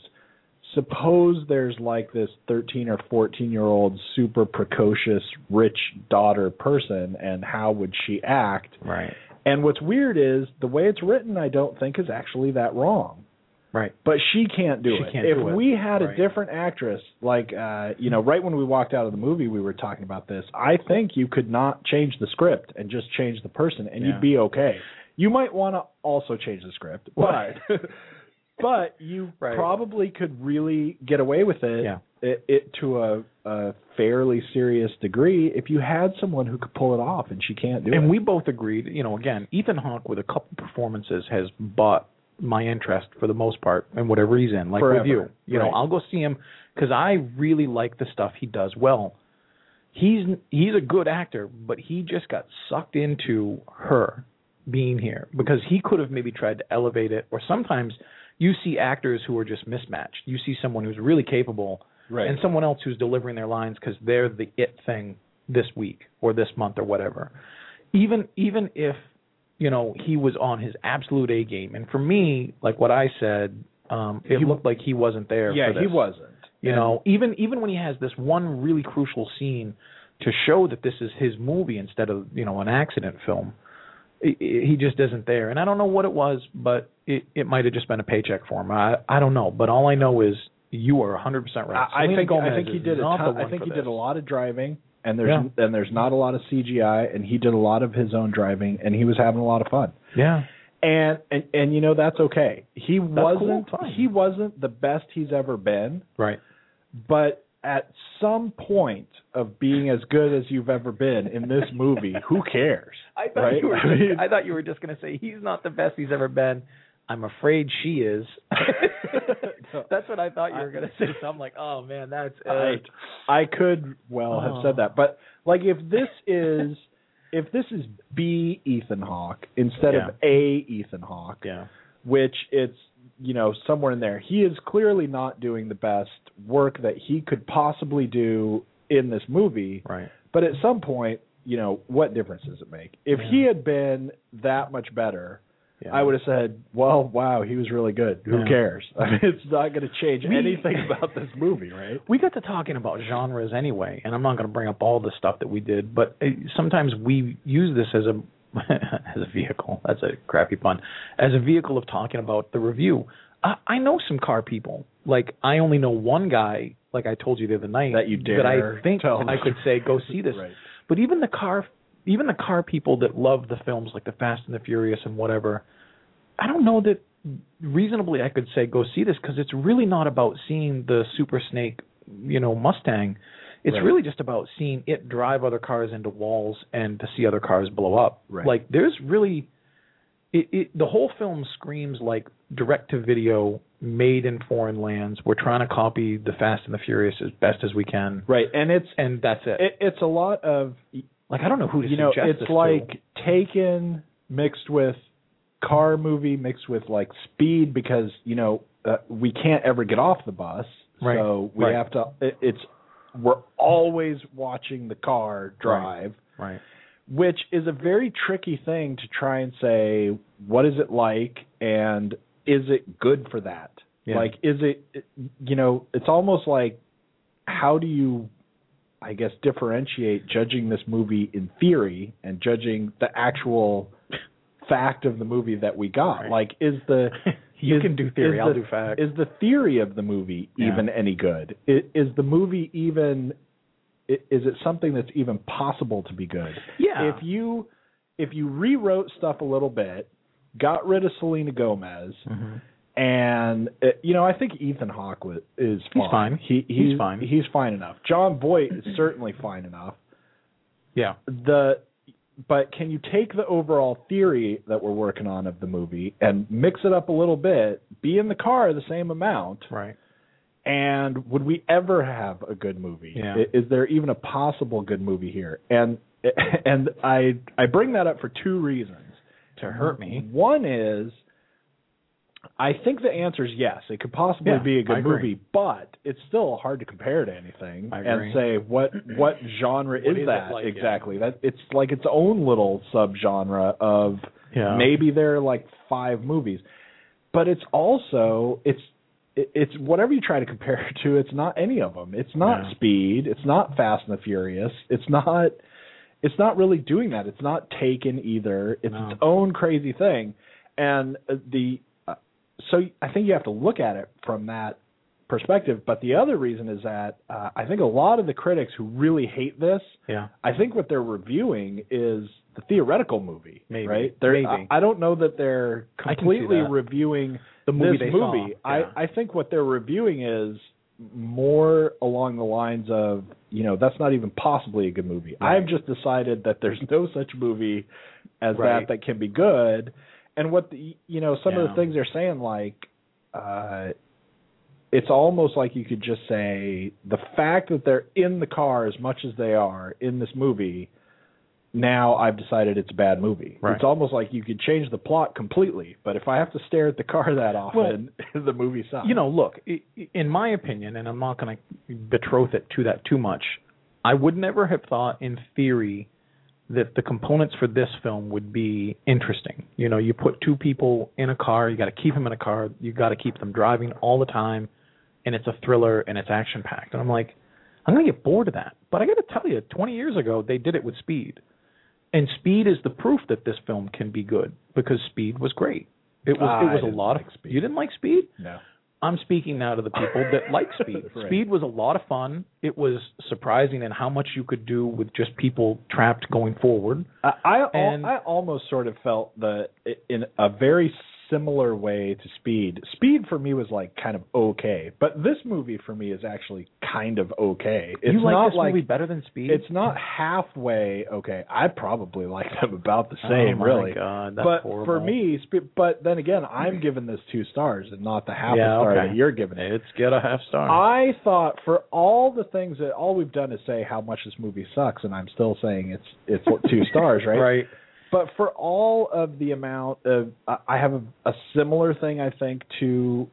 suppose there's like this 13 or 14 year old super precocious rich daughter person and how would she act Right. and what's weird is the way it's written, I don't think is actually that wrong. Right. But she can't do She it. can't if do it. we had a different actress, like uh, you know, right when we walked out of the movie, we were talking about this. I think you could not change the script and just change the person, and Yeah. you'd be okay. You might want to also change the script, but <laughs> but you <laughs> Right. probably could really get away with it, Yeah. it, it to a, a fairly serious degree if you had someone who could pull it off, and she can't do it. and we both agreed, you know, again, Ethan Hawke with a couple performances has bought my interest for the most part in whatever he's in. Like Forever. with you, you know, I'll go see him because I really like the stuff he does well. He's he's a good actor, but he just got sucked into her being here because he could have maybe tried to elevate it. Or sometimes you see actors who are just mismatched. You see someone who's really capable Right. and someone else who's delivering their lines because they're the it thing this week or this month or whatever. Even even if you know he was on his absolute A game, and for me, like what I said, um, it He- looked like he wasn't there. yeah, he wasn't. You And- know, even even when he has this one really crucial scene to show that this is his movie instead of you know an accident film, i i he just isn't there. And I don't know what it was, but it it might have just been a paycheck for him. I I don't know, but all I know is you are 100 percent right. I, I think Gomez I think he did a ton, I think he this. did a lot of driving and there's Yeah. and there's not a lot of CGI and he did a lot of his own driving and he was having a lot of fun. Yeah, And and and you know that's okay. He cool, wasn't fine. he wasn't the best he's ever been, right. but at some point of being as good as you've ever been in this movie, who cares? I thought Right? you were. Just, I thought you were just going to say he's not the best he's ever been. I'm afraid she is. <laughs> <laughs> that's what I thought you were going to say. So I'm like, oh man, that's uh, I I could well have Oh. said that, but like if this is <laughs> if this is B Ethan Hawke instead of A Ethan Hawke, yeah, which it's you know somewhere in there, he is clearly not doing the best work that he could possibly do in this movie. right. But at some point, you know, what difference does it make? If Yeah. he had been that much better, Yeah. I would have said, "Well, wow, he was really good. Who Yeah. cares? <laughs> I mean, it's not going to change We- anything about this movie, right?" <laughs> We got to talking about genres anyway, and I'm not going to bring up all the stuff that we did, but uh, sometimes we use this as a <laughs> as a vehicle. That's a crappy pun. As a vehicle of talking about the review. I, I know some car people. Like I only know one guy. Like I told you the other night That you that dare I think I could say go see this. Right. But even the car even the car people that love the films like the Fast and the Furious and whatever, I don't know that reasonably I could say go see this because it's really not about seeing the Super Snake, you know, Mustang. It's Right. really just about seeing it drive other cars into walls and to see other cars blow up. Right. Like there's really it, it the whole film screams like direct to video made in foreign lands. We're trying to copy the Fast and the Furious as best as we can. Right, and it's And that's it. it, it's a lot of like I don't know who to you know suggest it's this to. like Taken mixed with car movie mixed with like Speed because you know uh, we can't ever get off the bus, Right, so we right. have to. It, it's we're always watching the car drive. right. which is a very tricky thing to try and say what is it like and is it good for that Yeah. like is it you know it's almost like how do you i guess differentiate judging this movie in theory and judging the actual fact of the movie that we got Right. like is the <laughs> You is- can do theory, I'll the- do fact. is the theory of the movie Yeah. even any good is, is the movie even is it something that's even possible to be good Yeah. if you if you rewrote stuff a little bit, got rid of Selena Gomez, Mhm. And uh, you know I think Ethan Hawke was, is He's fine. fine. He, He's he's fine. He's fine enough. Jon Voight is certainly fine enough. Yeah. The but can you take the overall theory that we're working on of the movie and mix it up a little bit? Be in the car the same amount, Right. and would we ever have a good movie? Yeah. Is there even a possible good movie here? And <laughs> and I I bring that up for two reasons. To hurt me. One is I think the answer is yes. It could possibly Yeah, be a good movie, but it's still hard to compare it to anything and say what <clears throat> what genre What is is that like, yeah. exactly. That it's like its own little subgenre of Yeah. maybe there are like five movies, but it's also it's it's whatever you try to compare it to. It's not any of them. It's not Yeah. Speed. It's not Fast and the Furious. It's not. It's not really doing that. It's not Taken either. It's No. its own crazy thing, and uh, the so I think you have to look at it from that perspective. But the other reason is that uh, I think a lot of the critics who really hate this Yeah. I think what they're reviewing is the theoretical movie, Maybe. right? They're, Maybe. I, I don't know that they're I can see completely reviewing The movie this movie. Yeah. I I think what they're reviewing is more along the lines of you know that's not even possibly a good movie. Right. I've just decided that there's no such movie as Right. that that can be good. And what the you know some of the things they're saying like uh it's almost like you could just say the fact that they're in the car as much as they are in this movie now I've decided it's a bad movie. Right. It's almost like you could change the plot completely, but if I have to stare at the car <laughs> that often, <laughs> the movie sucks. You know, look, in my opinion, and I'm not going to betroth it to that too much, I would never have thought in theory that the components for this film would be interesting. You know, you put two people in a car, you got to keep them in a car, you got to keep them driving all the time, and it's a thriller and it's action packed. And I'm like, I'm going to get bored of that. But I got to tell you, 20 years ago they did it with Speed. And Speed is the proof that this film can be good because Speed was great. It was Ah, it was a didn't lot of Speed. You didn't like Speed? no. I'm speaking now to the people that like <laughs> Speed. Right. Speed was a lot of fun. It was surprising in how much you could do with just people trapped going forward. I I, And- I almost sort of felt that in a very similar way to Speed. Speed for me was like kind of okay, but this movie for me is actually kind of okay. It's you like not this like movie better than Speed? it's not halfway okay. I probably like them about the Oh same, my really. God, that's but horrible. for me, but then again, I'm giving this two stars and not the half Yeah, a star okay. that you're giving it. it's get a half star. I thought for all the things that all we've done is say how much this movie sucks, and I'm still saying it's it's two <laughs> stars, right? right. But for all of the amount of, I have a, a similar thing I think to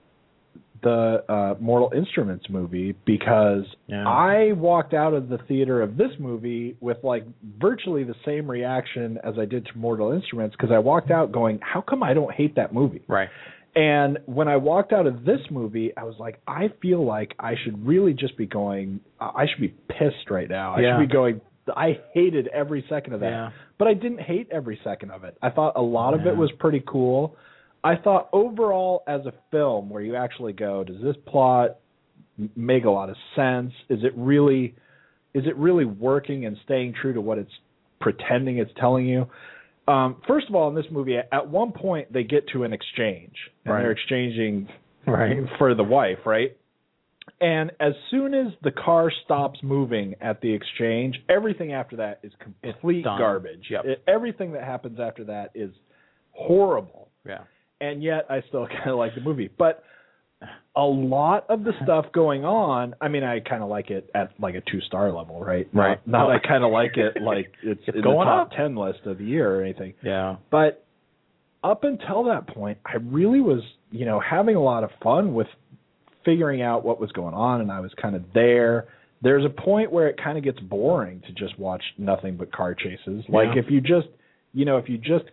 the uh, Mortal Instruments movie because Yeah. I walked out of the theater of this movie with like virtually the same reaction as I did to Mortal Instruments because I walked out going, how come I don't hate that movie? Right. And when I walked out of this movie, I was like, I feel like I should really just be going. I should be pissed right now. I Yeah. should be going. I hated every second of that, Yeah. but I didn't hate every second of it. I thought a lot of it was pretty cool. I thought overall, as a film, where you actually go, does this plot make a lot of sense? Is it really, is it really working and staying true to what it's pretending it's telling you. Um, first of all, in this movie, at one point they get to an exchange, and Right. they're exchanging Right. for the wife, right? And as soon as the car stops moving at the exchange, everything after that is complete garbage. Yep. It- everything that happens after that is horrible. Yeah. And yet I still <laughs> kind of like the movie. But a lot of the stuff going on, I mean, I kind of like it at like a two star level, right? Right. Not, not I kind of like it like <laughs> it's, It's in going the top up. 10 list of the year or anything. Yeah. But up until that point, I really was, you know, having a lot of fun with figuring out what was going on, and I was kind of there. There's a point where it kind of gets boring to just watch nothing but car chases. Like Yeah. if you just, you know, if you just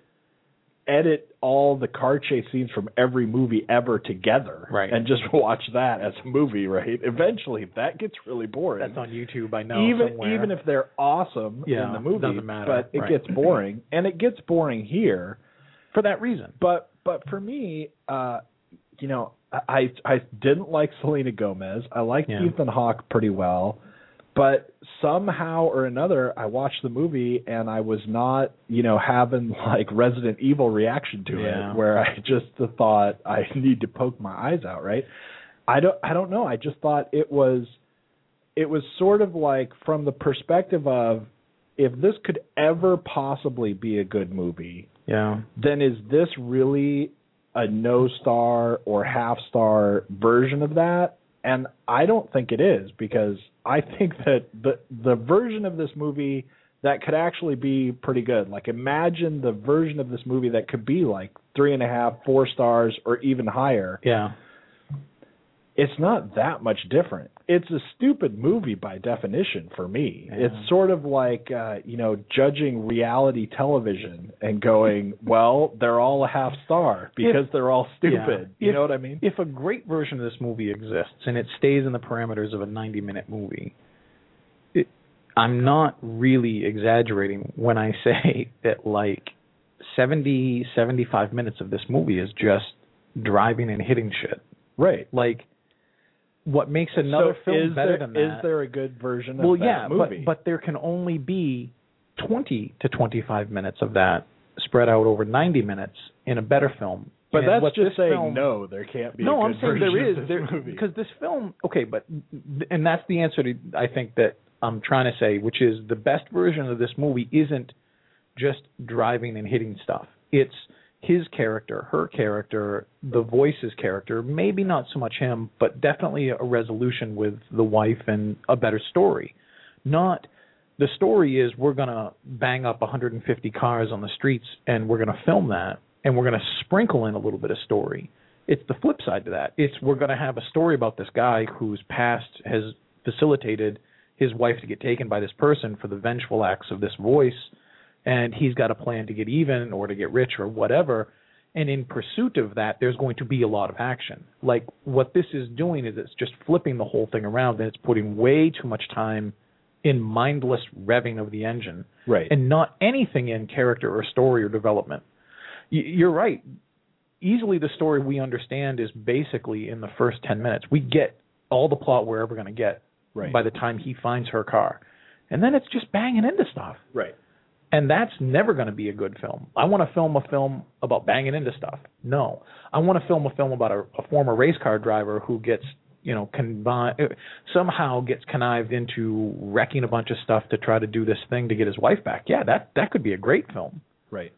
edit all the car chase scenes from every movie ever together Right. and just <laughs> watch that as a movie, right? Eventually that gets really boring That's on YouTube. I know. even somewhere. even if they're awesome Yeah, in the movie, doesn't matter. but it Right. gets boring, and it gets boring here. for that reason. But but for me, uh, you know, I I didn't like Selena Gomez. I liked Yeah. Ethan Hawke pretty well, but somehow or another, I watched the movie and I was not, you know, having <laughs> like Resident Evil reaction to Yeah. it, where I just thought I <laughs> need to poke my eyes out. Right? I don't I don't know. I just thought it was it was sort of like from the perspective of if this could ever possibly be a good movie, Yeah. then is this really a no star or half star version of that? And I don't think it is because I think that the the version of this movie that could actually be pretty good. Like imagine the version of this movie that could be like three and a half, four stars, or even higher. Yeah. It's not that much different. It's a stupid movie by definition for me. Yeah. It's sort of like uh, you know, judging reality television and going, <laughs> Well, they're all a half star because they're all stupid. Yeah. You If- know what I mean? If a great version of this movie exists and it stays in the parameters of a 90 minute movie, it, I'm not really exaggerating when I say <laughs> that like 70, 75 minutes of this movie is just driving and hitting shit. Right. Like, what makes another so film better there, than that? Is there a good version of that? well, yeah, movie? but but there can only be 20 to 25 minutes of that spread out over 90 minutes in a better film. But And that's just saying film- no, there can't be no, a I'm saying there is there because this film. Okay, but and that's the answer to I think that I'm trying to say, which is the best version of this movie isn't just driving and hitting stuff. It's his character, her character, the voice's character, maybe not so much him, but definitely a resolution with the wife and a better story. Not the story is we're going to bang up 150 cars on the streets and we're going to film that and we're going to sprinkle in a little bit of story. It's the flip side to that. It's we're going to have a story about this guy whose past has facilitated his wife to get taken by this person for the vengeful acts of this voice and he's got a plan to get even or to get rich or whatever. And in pursuit of that, there's going to be a lot of action. Like what this is doing is it's just flipping the whole thing around and it's putting way too much time in mindless revving of the engine right. and not anything in character or story or development. Y- You're right. Easily, the story we understand is basically in the first 10 minutes. We get all the plot we're ever going to get right. by the time he finds her car. And then it's just banging into stuff right. And that's never going to be a good film. I want to film a film about banging into stuff. No, I want to film a film about a, a former race car driver who gets, you know, conbi- uh, somehow gets connived into wrecking a bunch of stuff to try to do this thing to get his wife back. Yeah, that that could be a great film, Right.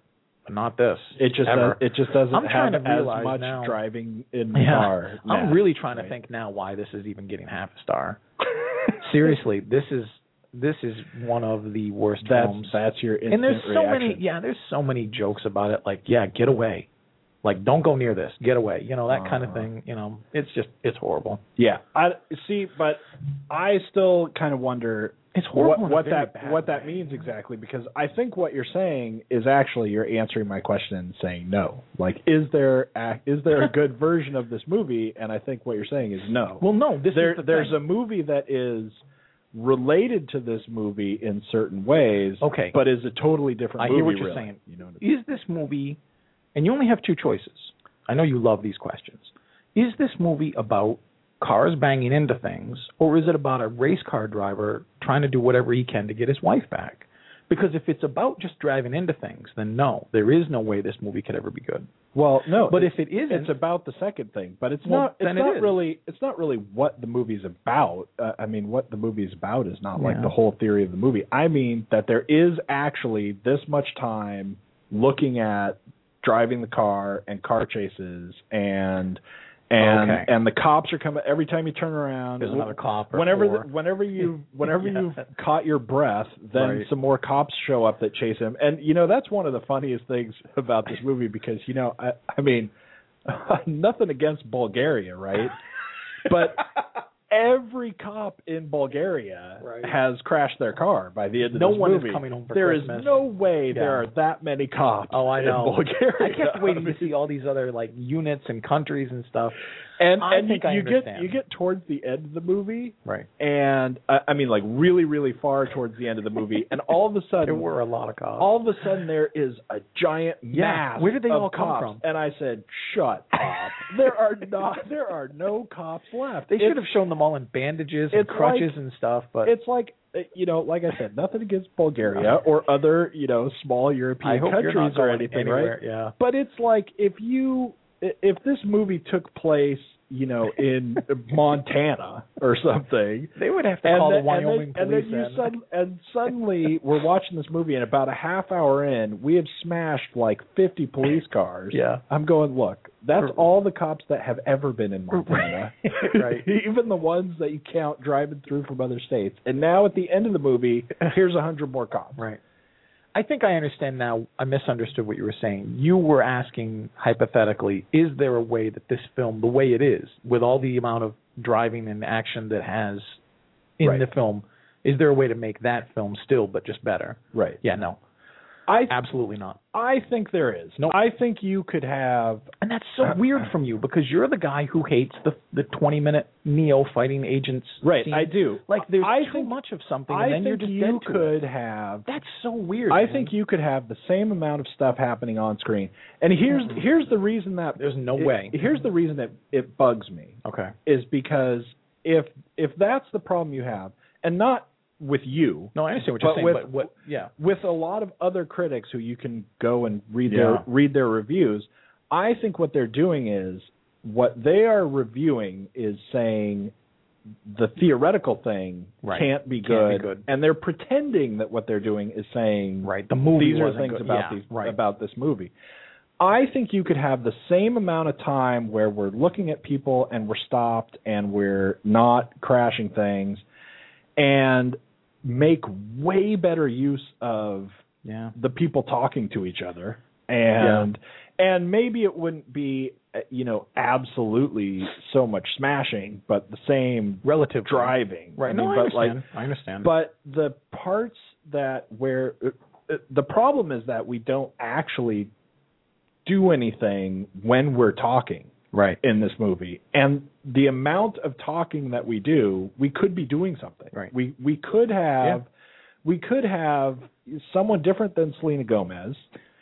but not this. It just does, it just doesn't I'm trying have to as much now- driving in the Yeah. car. I'm really trying to think now why this is even getting half a star. <laughs> Seriously, this is this is one of the worst That's films. that's your and there's so reaction. many yeah there's so many jokes about it like yeah get away like don't go near this get away you know that kind of Uh-huh. thing you know it's just it's horrible Yeah, I see, but I still kind of wonder it's horrible what what that what that means exactly because I think what you're saying is actually you're answering my question and saying no. Like, is there a, is there a <laughs> good version of this movie? And I think what you're saying is no. well no this there the there's thing. a movie that is related to this movie in certain ways, okay but is a totally different. I movie, hear what you're really. saying. You know, what I mean? is this movie and you only have two choices i know you love these questions is this movie about cars banging into things or is it about a race car driver trying to do whatever he can to get his wife back Because if it's about just driving into things, then no, there is no way this movie could ever be good. Well, no, But if it isn't, it's about the second thing, but it's Well, not. It's then it not really. It's not really what the movie's about. Uh, I mean, what the movie's about is not like the whole theory of the movie. I mean that there is actually this much time looking at driving the car and car chases and and Okay. and the cops are coming every time you turn around. there's another cop. Whenever the, whenever you <laughs> whenever Yeah. you've caught your breath, then Right. some more cops show up that chase him. And you know that's one of the funniest things about this movie because you know I I mean <laughs> nothing against Bulgaria, right? <laughs> but every cop in Bulgaria Right. has crashed their car by the end of No this one is movie. coming home for There is Christmas. no way there are that many cops Oh, I know. in Bulgaria. I kept waiting to <laughs> see all these other like units and countries and stuff. And I and think you, I you get you get towards the end of the movie Right. and I, I mean like really really far towards the end of the movie and all of a <laughs> sudden There were a lot of cops. all of a sudden there is a giant Yeah. mass Where did they all come cops. from? and i said shut up there are not <laughs> there are no cops left they It's- should have shown them all in bandages and crutches like- and stuff, but it's like uh, you know like i said nothing against bulgaria or other you know small european countries or anything anywhere. right Yeah. but it's like if you if this movie took place you know in <laughs> montana or something They would have to and call then, the Wyoming and then, police and then you in. sudden, and suddenly we're watching this movie and about a half hour in we have smashed like 50 police cars Yeah. i'm going look that's R- all the cops that have ever been in montana Right. <laughs> even the ones that you count driving through from other states and now at the end of the movie <laughs> here's a hundred more cops Right. I think I understand now. I misunderstood what you were saying. You were asking hypothetically, is there a way that this film, the way it is, with all the amount of driving and action that has in Right. the film, is there a way to make that film still but just better? right Yeah, no. I Absolutely not. i think there is No. i think you could have And that's so weird from you because you're the guy who hates the the 20 minute Neo fighting agents. right scene. i do Like there's I too think- much of something, i then think you're just you could it. have That's so weird. I man. think you could have the same amount of stuff happening on screen. And here's Mhm. here's the reason that There's no it- way. Here's the reason that it bugs me Okay. is because if if that's the problem you have, and not with you, No, I understand what you're saying, with- but what? Yeah. with a lot of other critics who you can go and read Yeah. their read their reviews, I think what they're doing is what they are reviewing is saying the theoretical thing Right. can't be Can't good, be good. and they're pretending that what they're doing is saying Right. The movie these are things good. about yeah, these right. about this movie. I think you could have the same amount of time where we're looking at people and we're stopped and we're not crashing things and make way better use of yeah. the people talking to each other and and maybe it wouldn't be uh, you know absolutely so much smashing but the same Relative driving Right. I no, mean, I but understand. like I understand. but the parts that where uh, uh, the problem is that we don't actually do anything when we're talking right. in this movie and the amount of talking that we do we could be doing something Right. we we could have we could have someone different than Selena Gomez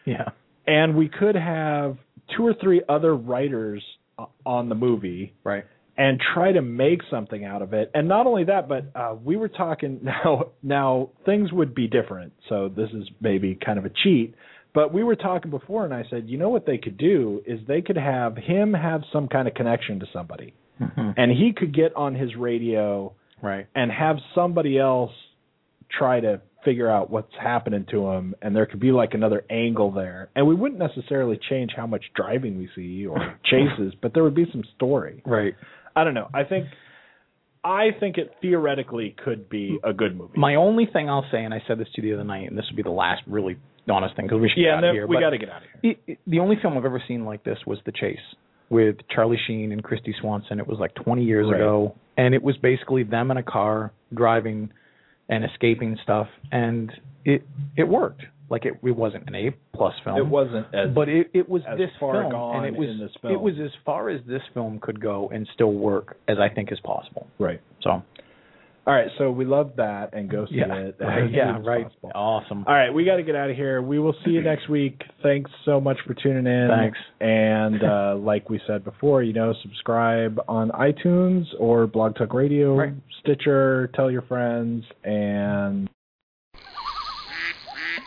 Yeah. and we could have two or three other writers on the movie Right. and try to make something out of it. And not only that, but uh, we were talking <laughs> now. Now things would be different. So this is maybe kind of a cheat. But we were talking before, and I said, you know what they could do is they could have him have some kind of connection to somebody, mm-hmm. and he could get on his radio Right. and have somebody else try to figure out what's happening to him and there could be like another angle there. And we wouldn't necessarily change how much driving we see or <laughs> chases but there would be some story. Right. i don't know. I think i think it theoretically could be a good movie. My only thing I'll say, and I said this to you the other night, and this will be the last really honest thing because we should yeah get out of here. we got to get out of here it, it- the only film I've ever seen like this was The Chase with Charlie Sheen and Kristy Swanson. It was like 20 years Right. ago, and it was basically them in a car driving and escaping stuff, and it it worked. Like it, it wasn't an A plus film. it wasn't as but it, it was as this far film, gone and it was in this film. it was as far as this film could go and still work as I think is possible. right So all right so we love that and go see yeah, it <laughs> right, yeah, right, possible. awesome. All right, we got to get out of here. We will see you next week. Thanks so much for tuning in. Thanks. And uh, <laughs> like we said before, you know, subscribe on iTunes or Blog Talk Radio, Right. Stitcher. Tell your friends, and